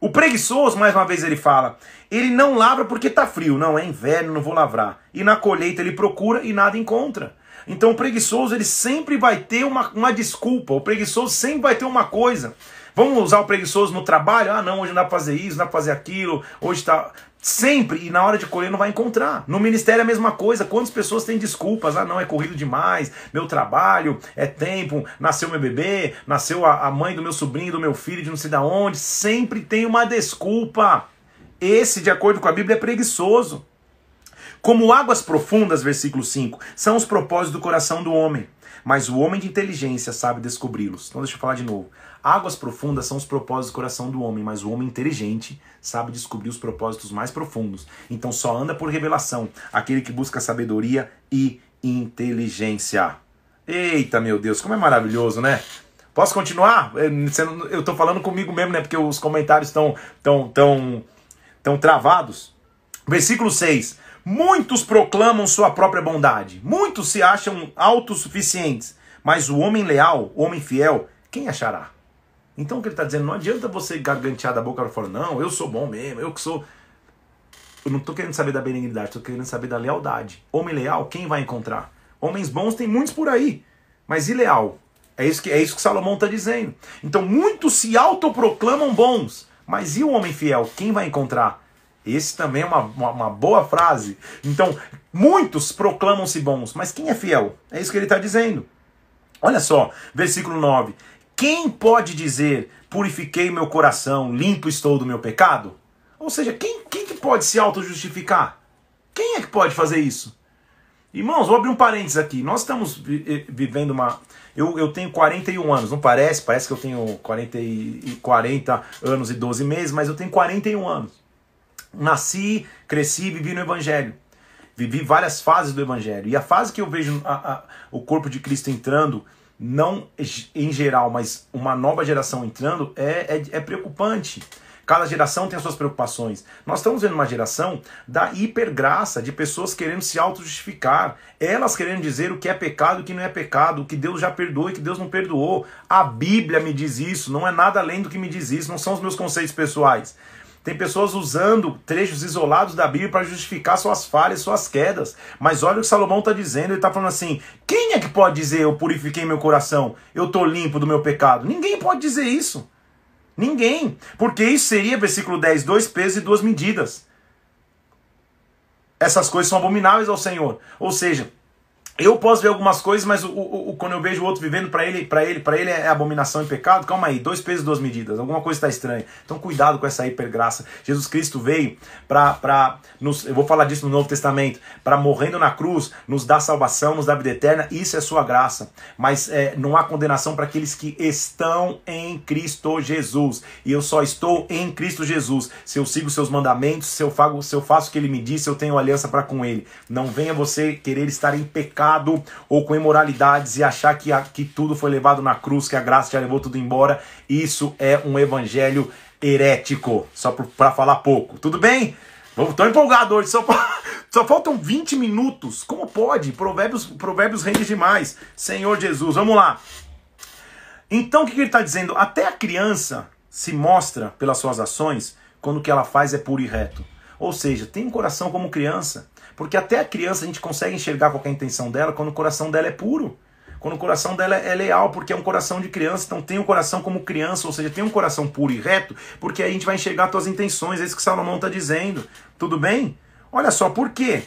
O preguiçoso, mais uma vez ele fala, ele não lavra porque tá frio, não, é inverno, não vou lavrar. E na colheita ele procura e nada encontra. Então o preguiçoso ele sempre vai ter uma, uma desculpa, o preguiçoso sempre vai ter uma coisa. Vamos usar o preguiçoso no trabalho? Ah, não, hoje não dá pra fazer isso, não dá pra fazer aquilo, hoje tá. Sempre, e na hora de colher não vai encontrar. No ministério é a mesma coisa. Quantas pessoas têm desculpas? Ah, não, é corrido demais, meu trabalho, é tempo, nasceu meu bebê, nasceu a, a mãe do meu sobrinho, do meu filho, de não sei da onde. Sempre tem uma desculpa. Esse, de acordo com a Bíblia, é preguiçoso. Como águas profundas, versículo 5, são os propósitos do coração do homem, mas o homem de inteligência sabe descobri-los. Então deixa eu falar de novo. Águas profundas são os propósitos do coração do homem, mas o homem inteligente sabe descobrir os propósitos mais profundos. Então só anda por revelação aquele que busca sabedoria e inteligência. Eita, meu Deus, como é maravilhoso, né? Posso continuar? É, eu estou falando comigo mesmo, né? Porque os comentários estão tão, tão, tão travados. Versículo 6. Muitos proclamam sua própria bondade. Muitos se acham autossuficientes. Mas o homem leal, o homem fiel, quem achará? Então o que ele está dizendo, não adianta você gargantear da boca para fora, não, eu sou bom mesmo, eu que sou. Eu não estou querendo saber da benignidade, estou querendo saber da lealdade. Homem leal, quem vai encontrar? Homens bons tem muitos por aí, mas e leal? É isso que, é isso que Salomão está dizendo. Então muitos se autoproclamam bons, mas e o homem fiel? Quem vai encontrar? Esse também é uma, uma, uma boa frase. Então, muitos proclamam-se bons, mas quem é fiel? É isso que ele está dizendo. Olha só, versículo 9. Quem pode dizer, purifiquei meu coração, limpo estou do meu pecado? Ou seja, quem, quem que pode se auto-justificar? Quem é que pode fazer isso? Irmãos, vou abrir um parênteses aqui. Nós estamos vivendo uma. Eu, eu tenho 41 anos, não parece? Parece que eu tenho 40, e, 40 anos e 12 meses, mas eu tenho 41 anos. Nasci, cresci, vivi no Evangelho. Vivi várias fases do Evangelho. E a fase que eu vejo a, a, o corpo de Cristo entrando não em geral, mas uma nova geração entrando, é, é, é preocupante. Cada geração tem as suas preocupações. Nós estamos vendo uma geração da hipergraça, de pessoas querendo se auto-justificar, elas querendo dizer o que é pecado e o que não é pecado, o que Deus já perdoou e o que Deus não perdoou. A Bíblia me diz isso, não é nada além do que me diz isso, não são os meus conceitos pessoais. Tem pessoas usando trechos isolados da Bíblia para justificar suas falhas, suas quedas. Mas olha o que Salomão está dizendo. Ele está falando assim: quem é que pode dizer eu purifiquei meu coração, eu estou limpo do meu pecado? Ninguém pode dizer isso. Ninguém. Porque isso seria, versículo 10, dois pesos e duas medidas. Essas coisas são abomináveis ao Senhor. Ou seja, eu posso ver algumas coisas, mas o, o, o quando eu vejo o outro vivendo para ele, para ele, para ele é abominação e pecado. Calma aí, dois pesos, duas medidas. Alguma coisa está estranha. Então cuidado com essa hipergraça. Jesus Cristo veio para para eu vou falar disso no Novo Testamento, para morrendo na cruz nos dar salvação, nos dar vida eterna. Isso é sua graça. Mas é, não há condenação para aqueles que estão em Cristo Jesus. E eu só estou em Cristo Jesus. Se eu sigo seus mandamentos, se eu faço, se eu faço o que ele me disse, eu tenho aliança para com ele. Não venha você querer estar em pecado pecado ou com imoralidades e achar que, que tudo foi levado na cruz, que a graça já levou tudo embora. Isso é um evangelho herético, só para falar pouco. Tudo bem? Estou empolgado hoje, só, só faltam 20 minutos. Como pode? Provérbios, provérbios rende demais. Senhor Jesus, vamos lá. Então o que, que ele está dizendo? Até a criança se mostra pelas suas ações quando o que ela faz é puro e reto. Ou seja, tem um coração como criança. Porque até a criança a gente consegue enxergar qual é a intenção dela quando o coração dela é puro. Quando o coração dela é leal, porque é um coração de criança. Então tem o um coração como criança, ou seja, tem um coração puro e reto, porque aí a gente vai enxergar as tuas intenções. É isso que Salomão está dizendo. Tudo bem? Olha só, por quê?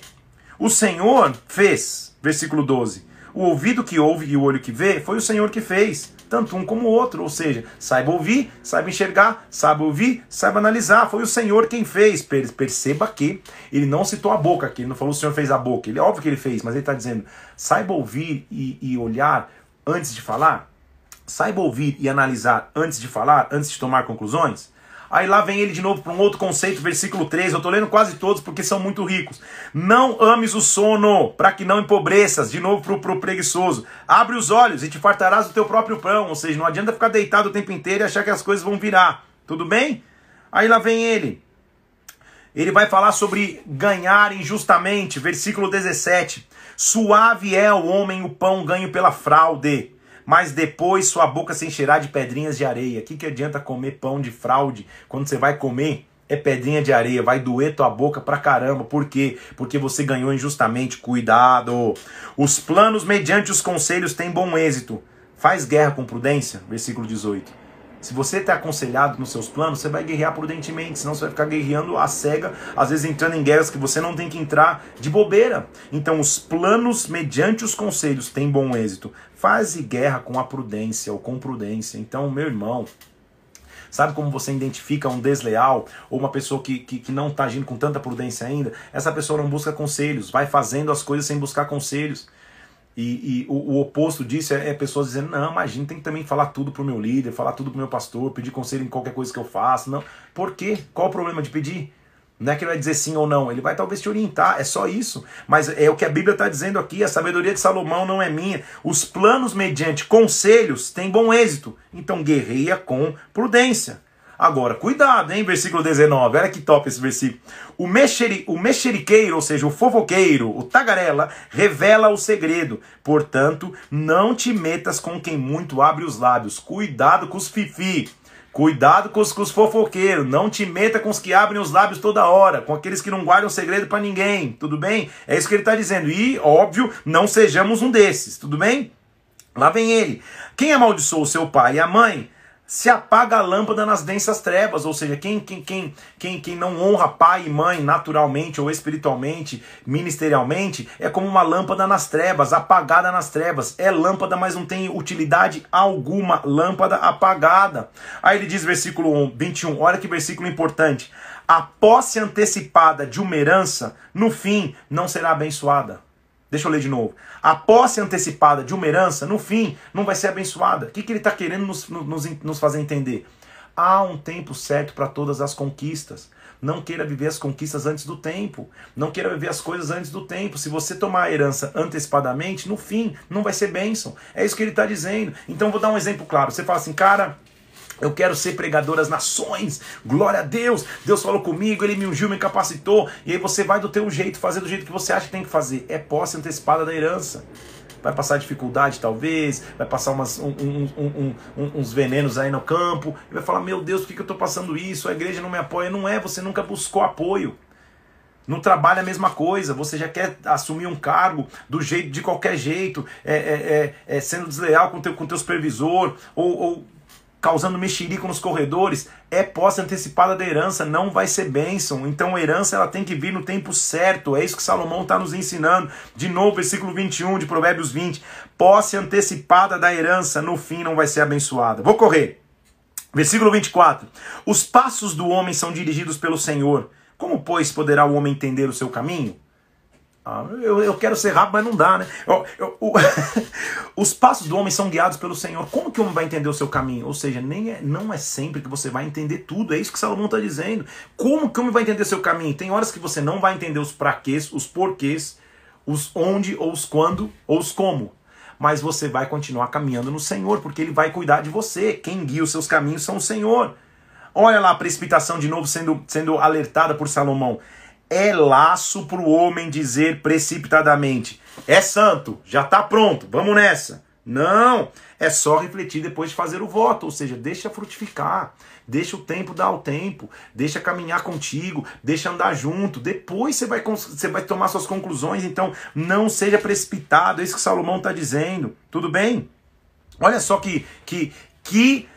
O Senhor fez, versículo 12. O ouvido que ouve e o olho que vê foi o Senhor que fez tanto um como o outro. Ou seja, saiba ouvir, saiba enxergar, saiba ouvir, saiba analisar. Foi o Senhor quem fez. Perceba que ele não citou a boca aqui, ele não falou o Senhor fez a boca. Ele é óbvio que ele fez, mas ele está dizendo: saiba ouvir e, e olhar antes de falar. Saiba ouvir e analisar antes de falar, antes de tomar conclusões. Aí lá vem ele de novo para um outro conceito, versículo 13. Eu estou lendo quase todos porque são muito ricos. Não ames o sono, para que não empobreças. De novo para o preguiçoso. Abre os olhos e te fartarás do teu próprio pão. Ou seja, não adianta ficar deitado o tempo inteiro e achar que as coisas vão virar. Tudo bem? Aí lá vem ele. Ele vai falar sobre ganhar injustamente, versículo 17. Suave é o homem o pão ganho pela fraude, mas depois sua boca se encherá de pedrinhas de areia. O que, que adianta comer pão de fraude quando você vai comer? É pedrinha de areia, vai doer tua boca pra caramba. Por quê? Porque você ganhou injustamente. Cuidado! Os planos mediante os conselhos têm bom êxito. Faz guerra com prudência. Versículo 18. Se você está aconselhado nos seus planos, você vai guerrear prudentemente, senão você vai ficar guerreando a cega, às vezes entrando em guerras que você não tem que entrar de bobeira. Então, os planos, mediante os conselhos, têm bom êxito. Faze guerra com a prudência ou com prudência. Então, meu irmão, Sabe como você identifica um desleal ou uma pessoa que, que, que não está agindo com tanta prudência ainda? Essa pessoa não busca conselhos, vai fazendo as coisas sem buscar conselhos. E, e o, o, oposto disso é, é, pessoas dizendo: não, imagina, tem que também falar tudo pro meu líder, falar tudo pro meu pastor, pedir conselho em qualquer coisa que eu faça. Não. Por quê? Qual o problema de pedir? Não é que ele vai dizer sim ou não, ele vai talvez te orientar, é só isso. Mas é o que a Bíblia está dizendo aqui: a sabedoria de Salomão não é minha. Os planos mediante conselhos têm bom êxito. Então guerreia com prudência. Agora, cuidado, hein? Versículo 19. Olha que top esse versículo. O, mexeri, o mexeriqueiro, ou seja, o fofoqueiro, o tagarela, revela o segredo. Portanto, não te metas com quem muito abre os lábios. Cuidado com os fifi. Cuidado com os, com os fofoqueiros. Não te meta com os que abrem os lábios toda hora. Com aqueles que não guardam segredo para ninguém. Tudo bem? É isso que ele está dizendo. E, óbvio, não sejamos um desses. Tudo bem? Lá vem ele. Quem amaldiçoou o seu pai e a mãe se apaga a lâmpada nas densas trevas, ou seja, quem, quem, quem, quem, quem não honra pai e mãe naturalmente ou espiritualmente, ministerialmente, é como uma lâmpada nas trevas, apagada nas trevas. É lâmpada, mas não tem utilidade alguma, lâmpada apagada. Aí ele diz, versículo 21, olha que versículo importante. A posse antecipada de uma herança, no fim, não será abençoada. Deixa eu ler de novo. A posse antecipada de uma herança, no fim, não vai ser abençoada. O que, que ele está querendo nos, nos, nos fazer entender? Há um tempo certo para todas as conquistas. Não queira viver as conquistas antes do tempo. Não queira viver as coisas antes do tempo. Se você tomar a herança antecipadamente, no fim, não vai ser bênção. É isso que ele está dizendo. Então, vou dar um exemplo claro. Você fala assim, cara, eu quero ser pregador às nações. Glória a Deus. Deus falou comigo, ele me ungiu, me capacitou. E aí você vai do teu jeito, fazer do jeito que você acha que tem que fazer. É posse antecipada da herança. Vai passar dificuldade, talvez, vai passar umas, um, um, um, uns venenos aí no campo, e vai falar: Meu Deus, por que, que eu estou passando isso? A igreja não me apoia. Não é, você nunca buscou apoio. No trabalho é a mesma coisa, você já quer assumir um cargo do jeito, de qualquer jeito, é, é, é, é sendo desleal com teu, com teu supervisor, ou, ou causando mexerico nos corredores, é posse antecipada da herança, não vai ser bênção. Então a herança ela tem que vir no tempo certo. É isso que Salomão está nos ensinando. De novo, versículo 21 de Provérbios 20. Posse antecipada da herança, no fim não vai ser abençoada. Vou correr. Versículo 24. Os passos do homem são dirigidos pelo Senhor. Como, pois, poderá o homem entender o seu caminho? Ah, eu, eu quero ser rápido, mas não dá, né? Eu, eu, o, os passos do homem são guiados pelo Senhor. Como que o homem vai entender o seu caminho? Ou seja, nem é, não é sempre que você vai entender tudo. É isso que Salomão está dizendo. Como que o homem vai entender o seu caminho? Tem horas que você não vai entender os praquês, os porquês, os onde, ou os quando, ou os como. Mas você vai continuar caminhando no Senhor, porque Ele vai cuidar de você. Quem guia os seus caminhos são o Senhor. Olha lá a precipitação de novo sendo, sendo alertada por Salomão é laço para o homem dizer precipitadamente: é santo, já está pronto, vamos nessa. Não, é só refletir depois de fazer o voto, ou seja, deixa frutificar, deixa o tempo dar o tempo, deixa caminhar contigo, deixa andar junto, depois você vai, você vai tomar suas conclusões, então não seja precipitado, é isso que Salomão está dizendo, tudo bem? Olha só que, que, que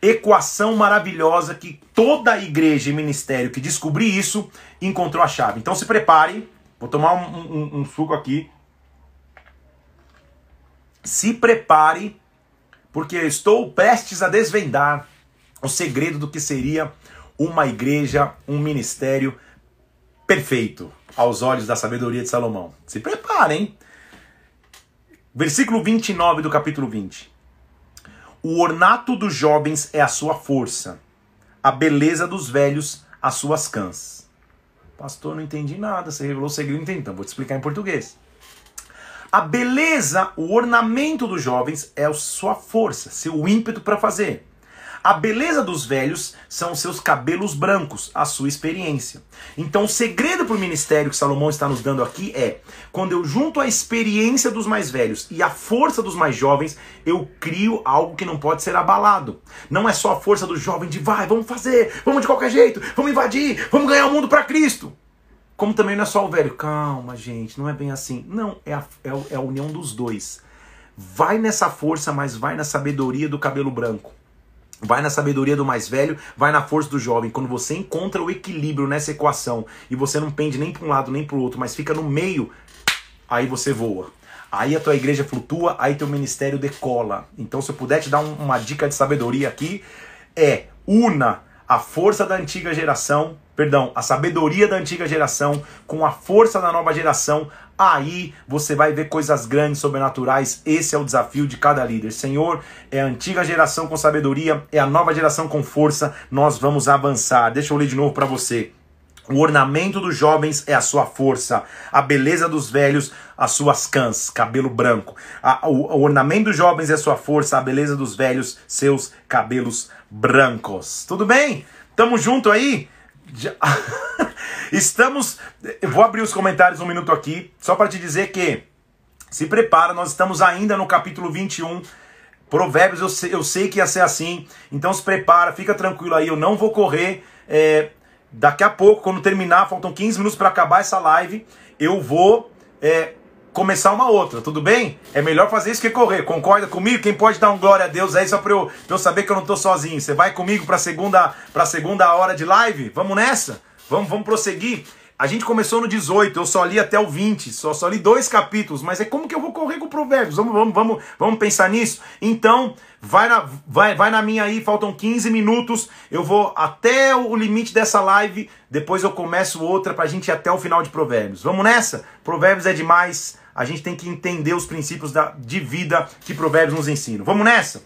equação maravilhosa que toda igreja e ministério que descobrir isso encontrou a chave. Então se prepare, vou tomar um, um, um suco aqui. Se prepare, porque estou prestes a desvendar o segredo do que seria uma igreja, um ministério perfeito aos olhos da sabedoria de Salomão. Se preparem. Versículo 29 do capítulo 20. O ornato dos jovens é a sua força, a beleza dos velhos as suas cãs. Pastor, não entendi nada, você revelou o segredo, entendi. Então vou te explicar em português. A beleza, o ornamento dos jovens é a sua força, seu ímpeto para fazer. A beleza dos velhos são seus cabelos brancos, a sua experiência. Então, o segredo para o ministério que Salomão está nos dando aqui é: quando eu junto a experiência dos mais velhos e a força dos mais jovens, eu crio algo que não pode ser abalado. Não é só a força do jovem de vai, vamos fazer, vamos de qualquer jeito, vamos invadir, vamos ganhar o mundo para Cristo. Como também não é só o velho, calma, gente, não é bem assim. Não, é a, é, é a união dos dois. Vai nessa força, mas vai na sabedoria do cabelo branco. Vai na sabedoria do mais velho, vai na força do jovem. Quando você encontra o equilíbrio nessa equação e você não pende nem para um lado nem para o outro, mas fica no meio, aí você voa. Aí a tua igreja flutua, aí teu ministério decola. Então, se eu puder te dar um, uma dica de sabedoria aqui, é una a força da antiga geração, perdão, a sabedoria da antiga geração com a força da nova geração, aí você vai ver coisas grandes, sobrenaturais. Esse é o desafio de cada líder. Senhor, é a antiga geração com sabedoria, é a nova geração com força. Nós vamos avançar. Deixa eu ler de novo para você. O ornamento dos jovens é a sua força, a beleza dos velhos, as suas cãs, cabelo branco. A, o, o, ornamento dos jovens é a sua força, a beleza dos velhos, seus cabelos brancos. Tudo bem? Tamo junto aí? Já... estamos. Eu vou abrir os comentários um minuto aqui, só para te dizer que se prepara, nós estamos ainda no capítulo 21. Provérbios, eu sei, eu sei que ia ser assim, então se prepara, fica tranquilo aí, eu não vou correr. É, Daqui a pouco, quando terminar, faltam 15 minutos para acabar essa live, eu vou é, começar uma outra, tudo bem? É melhor fazer isso que correr. Concorda comigo? Quem pode dar um glória a Deus aí só para eu, pra eu saber que eu não estou sozinho? Você vai comigo para segunda, a segunda hora de live? Vamos nessa? Vamos, vamos prosseguir? A gente começou no 18, eu só li até o 20, só, só li dois capítulos, mas é como que eu vou correr com provérbios? Vamos, vamos, vamos, vamos pensar nisso? Então, vai na, vai, vai na minha aí, faltam 15 minutos, eu vou até o limite dessa live, depois eu começo outra pra gente ir até o final de provérbios. Vamos nessa? Provérbios é demais, a gente tem que entender os princípios da, de vida que provérbios nos ensinam. Vamos nessa?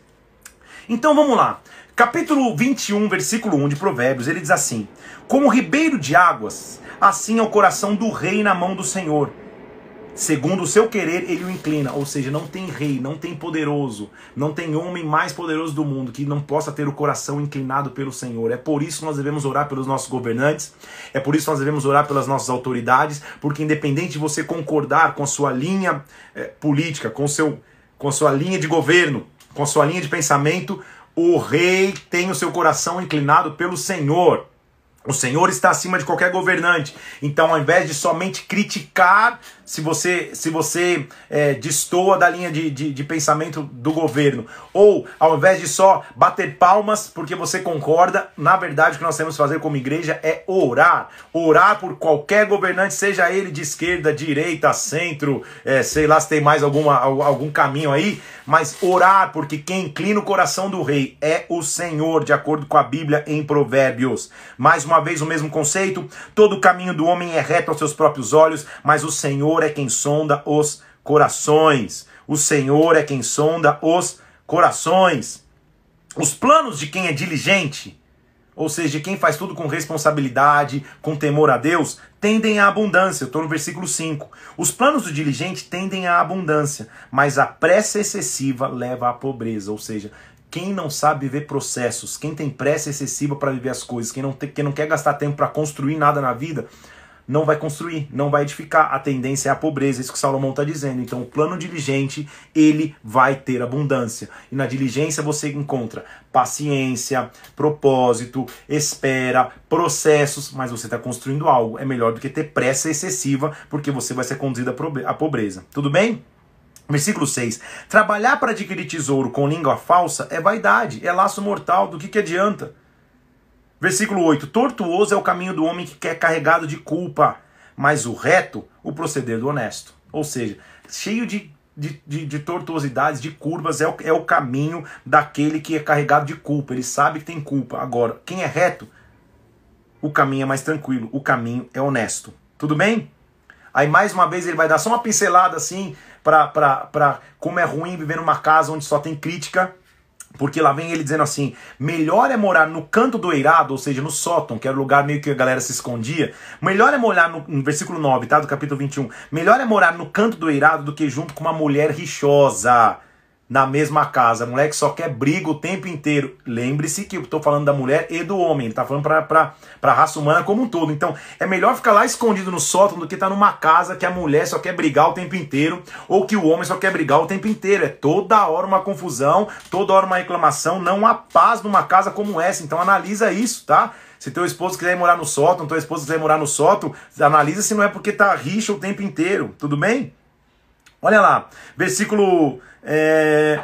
Então vamos lá. Capítulo 21, versículo 1 de Provérbios, ele diz assim: Como ribeiro de águas assim é o coração do rei na mão do Senhor. Segundo o seu querer, ele o inclina. Ou seja, não tem rei, não tem poderoso, não tem homem mais poderoso do mundo que não possa ter o coração inclinado pelo Senhor. É por isso que nós devemos orar pelos nossos governantes, é por isso que nós devemos orar pelas nossas autoridades, porque independente de você concordar com a sua linha é, política, com, seu, com a sua linha de governo, com a sua linha de pensamento, o rei tem o seu coração inclinado pelo Senhor. O Senhor está acima de qualquer governante. Então, ao invés de somente criticar se você, se você é, destoa da linha de, de, de, pensamento do governo, ou ao invés de só bater palmas porque você concorda, na verdade o que nós temos que fazer como igreja é orar. Orar por qualquer governante, seja ele de esquerda, direita, centro, é, sei lá se tem mais alguma, algum caminho aí, mas orar, porque quem inclina o coração do rei é o Senhor, de acordo com a Bíblia em Provérbios. Mais uma vez o mesmo conceito: todo o caminho do homem é reto aos seus próprios olhos, mas o Senhor Senhor é quem sonda os corações. O Senhor é quem sonda os corações. Os planos de quem é diligente, ou seja, quem faz tudo com responsabilidade, com temor a Deus, tendem à abundância. Eu estou no versículo 5. Os planos do diligente tendem à abundância, mas a pressa excessiva leva à pobreza. Ou seja, quem não sabe viver processos, quem tem pressa excessiva para viver as coisas, quem não, tem, quem não quer gastar tempo para construir nada na vida, não vai construir, não vai edificar. A tendência é a pobreza, isso que Salomão está dizendo. Então, o plano diligente, ele vai ter abundância. E na diligência você encontra paciência, propósito, espera, processos, mas você está construindo algo. É melhor do que ter pressa excessiva, porque você vai ser conduzido à pobreza. Tudo bem? Versículo 6. Trabalhar para adquirir tesouro com língua falsa é vaidade, é laço mortal, do que, que adianta? Versículo 8: Tortuoso é o caminho do homem que quer carregado de culpa, mas o reto, o proceder do honesto. Ou seja, cheio de, de, de, de tortuosidades, de curvas, é o, é o caminho daquele que é carregado de culpa. Ele sabe que tem culpa. Agora, quem é reto, o caminho é mais tranquilo, o caminho é honesto. Tudo bem? Aí mais uma vez ele vai dar só uma pincelada assim para como é ruim viver numa casa onde só tem crítica porque lá vem ele dizendo assim: melhor é morar no canto do eirado, ou seja, no sótão, que era o lugar meio que a galera se escondia. Melhor é morar no, no versículo 9, tá? Do capítulo 21. Melhor é morar no canto do eirado do que junto com uma mulher rixosa. Na mesma casa. A mulher que só quer briga o tempo inteiro. Lembre-se que eu estou falando da mulher e do homem. Ele está falando para a raça humana como um todo. Então, é melhor ficar lá escondido no sótão do que estar tá numa casa que a mulher só quer brigar o tempo inteiro ou que o homem só quer brigar o tempo inteiro. É toda hora uma confusão, toda hora uma reclamação. Não há paz numa casa como essa. Então, analisa isso, tá? Se teu esposo quiser morar no sótão, tua esposa quiser morar no sótão, analisa se não é porque tá rixa o tempo inteiro. Tudo bem? Olha lá, versículo é,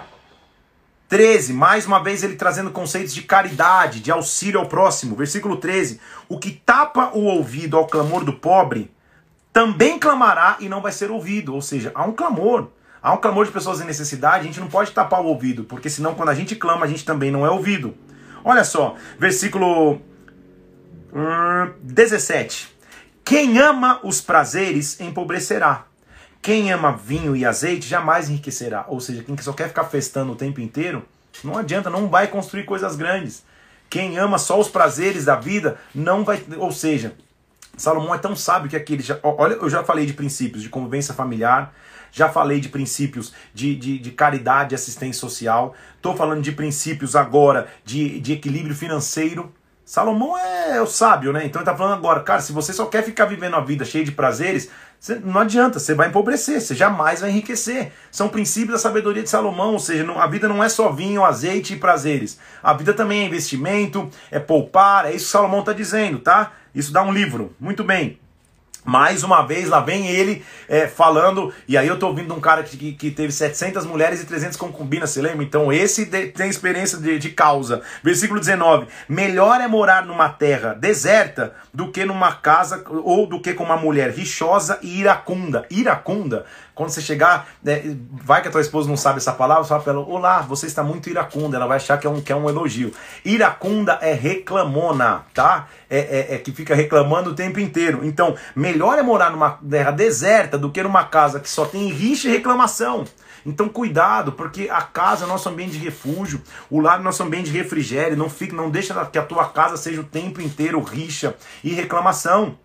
13, mais uma vez ele trazendo conceitos de caridade, de auxílio ao próximo. Versículo 13: O que tapa o ouvido ao clamor do pobre, também clamará e não vai ser ouvido. Ou seja, há um clamor. Há um clamor de pessoas em necessidade, a gente não pode tapar o ouvido, porque senão quando a gente clama, a gente também não é ouvido. Olha só, versículo hum, 17. Quem ama os prazeres empobrecerá. Quem ama vinho e azeite jamais enriquecerá. Ou seja, quem só quer ficar festando o tempo inteiro, não adianta, não vai construir coisas grandes. Quem ama só os prazeres da vida, não vai. Ou seja, Salomão é tão sábio que aquele. Olha, eu já falei de princípios de convivência familiar, já falei de princípios de, de, de caridade e assistência social, estou falando de princípios agora de, de equilíbrio financeiro. Salomão é o sábio, né? Então ele está falando agora, cara, se você só quer ficar vivendo a vida cheia de prazeres, não adianta, você vai empobrecer, você jamais vai enriquecer. São princípios da sabedoria de Salomão, ou seja, a vida não é só vinho, azeite e prazeres. A vida também é investimento, é poupar, é isso que Salomão está dizendo, tá? Isso dá um livro. Muito bem. Mais uma vez, lá vem ele é, falando, e aí eu tô ouvindo um cara que, que, teve 700 mulheres e 300 concubinas, você lembra? Então esse de, tem experiência de, de causa. Versículo 19: Melhor é morar numa terra deserta do que numa casa, ou do que com uma mulher rixosa e iracunda. Iracunda quando você chegar, né, vai que a tua esposa não sabe essa palavra, você fala pra ela, olá, você está muito iracunda. Ela vai achar que é um, que é um elogio. Iracunda é reclamona, tá? É, é, é que fica reclamando o tempo inteiro. Então, melhor é morar numa terra deserta do que numa casa que só tem rixa e reclamação. Então cuidado, porque a casa é nosso ambiente de refúgio, o lar é nosso ambiente de refrigério, não fica, não deixa que a tua casa seja o tempo inteiro rixa e reclamação.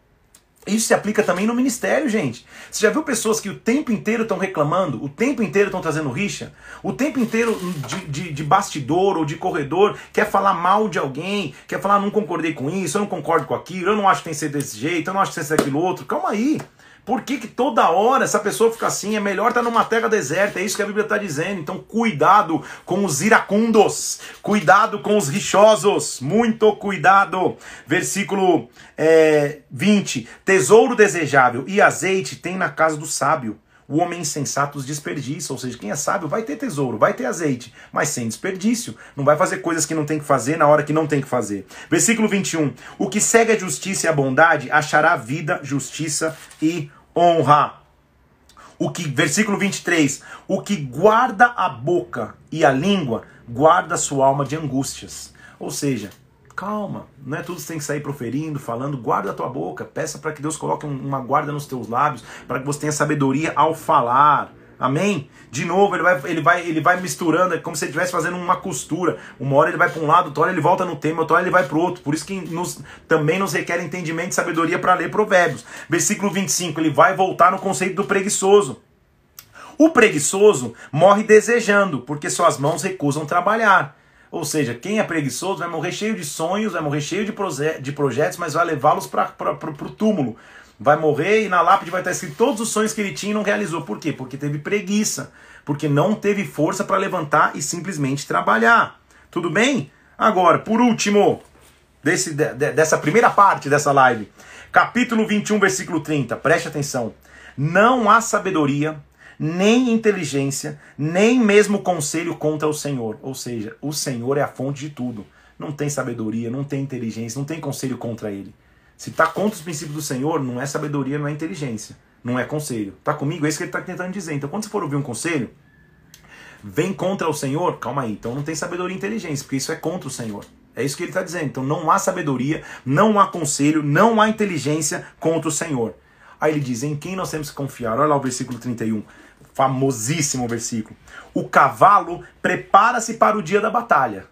Isso se aplica também no ministério, gente. Você já viu pessoas que o tempo inteiro estão reclamando, o tempo inteiro estão trazendo rixa, o tempo inteiro de, de, de, bastidor ou de corredor quer falar mal de alguém, quer falar não concordei com isso, eu não concordo com aquilo, eu não acho que tem que ser desse jeito, eu não acho que tem que ser daquilo outro. Calma aí. Por que, que toda hora essa pessoa fica assim? É melhor estar numa terra deserta, é isso que a Bíblia está dizendo. Então, cuidado com os iracundos, cuidado com os rixosos, muito cuidado. Versículo é, 20: Tesouro desejável e azeite tem na casa do sábio. O homem insensato os desperdiça, ou seja, quem é sábio vai ter tesouro, vai ter azeite, mas sem desperdício. Não vai fazer coisas que não tem que fazer na hora que não tem que fazer. Versículo 21. O que segue a justiça e a bondade achará vida, justiça e honra. O que, versículo 23, o que guarda a boca e a língua, guarda sua alma de angústias. Ou seja, calma, não é tudo que você tem que sair proferindo, falando, guarda a tua boca, peça para que Deus coloque uma guarda nos teus lábios, para que você tenha sabedoria ao falar. Amém? De novo, ele vai, ele vai, ele vai misturando, é como se ele estivesse fazendo uma costura. Uma hora ele vai para um lado, outra hora ele volta no tema, outra hora ele vai para o outro. Por isso que nos, também nos requer entendimento e sabedoria para ler provérbios. Versículo 25, ele vai voltar no conceito do preguiçoso. O preguiçoso morre desejando, porque suas mãos recusam trabalhar. Ou seja, quem é preguiçoso vai morrer cheio de sonhos, vai morrer cheio de, de projetos, mas vai levá-los para o túmulo vai morrer e na lápide vai estar escrito todos os sonhos que ele tinha e não realizou. Por quê? Porque teve preguiça, porque não teve força para levantar e simplesmente trabalhar. Tudo bem? Agora, por último, desse, de, dessa primeira parte dessa live, capítulo 21, versículo 30, preste atenção. Não há sabedoria, nem inteligência, nem mesmo conselho contra o Senhor. Ou seja, o Senhor é a fonte de tudo. Não tem sabedoria, não tem inteligência, não tem conselho contra ele. Se está contra os princípios do Senhor, não é sabedoria, não é inteligência, não é conselho. Está comigo? É isso que ele está tentando dizer. Então, quando você for ouvir um conselho, vem contra o Senhor, calma aí. Então não tem sabedoria e inteligência, porque isso é contra o Senhor. É isso que ele está dizendo. Então não há sabedoria, não há conselho, não há inteligência contra o Senhor. Aí ele diz: em quem nós temos que confiar? Olha lá o versículo 31, famosíssimo versículo. O cavalo prepara-se para o dia da batalha,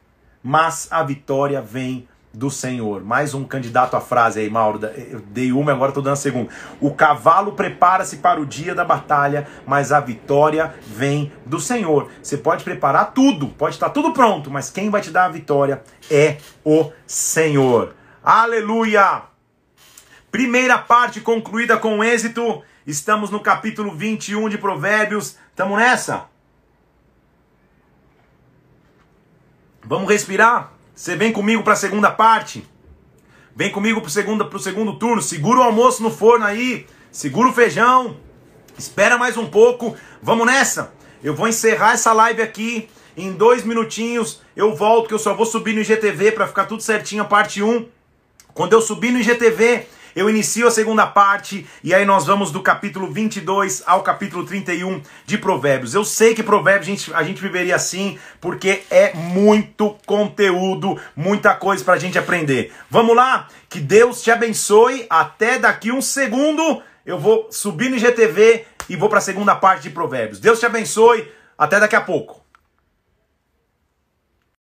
mas a vitória vem do Senhor. Mais um candidato à frase aí, Mauro. Eu dei uma, agora estou dando a segunda. O cavalo prepara-se para o dia da batalha, mas a vitória vem do Senhor. Você pode preparar tudo, pode estar tudo pronto, mas quem vai te dar a vitória é o Senhor. Aleluia! Primeira parte concluída com êxito. Estamos no capítulo 21 de Provérbios. Estamos nessa? Vamos respirar? Você vem comigo para a segunda parte? Vem comigo para o segundo, segundo turno. Segura o almoço no forno aí. Segura o feijão. Espera mais um pouco. Vamos nessa. Eu vou encerrar essa live aqui. Em dois minutinhos eu volto, que eu só vou subir no IGTV para ficar tudo certinho a parte 1. Quando eu subir no IGTV, eu inicio a segunda parte e aí nós vamos do capítulo 22 ao capítulo 31 de Provérbios. Eu sei que Provérbios a gente, a gente viveria assim porque é muito conteúdo, muita coisa para a gente aprender. Vamos lá? Que Deus te abençoe. Até daqui um segundo eu vou subir no IGTV e vou para a segunda parte de Provérbios. Deus te abençoe. Até daqui a pouco.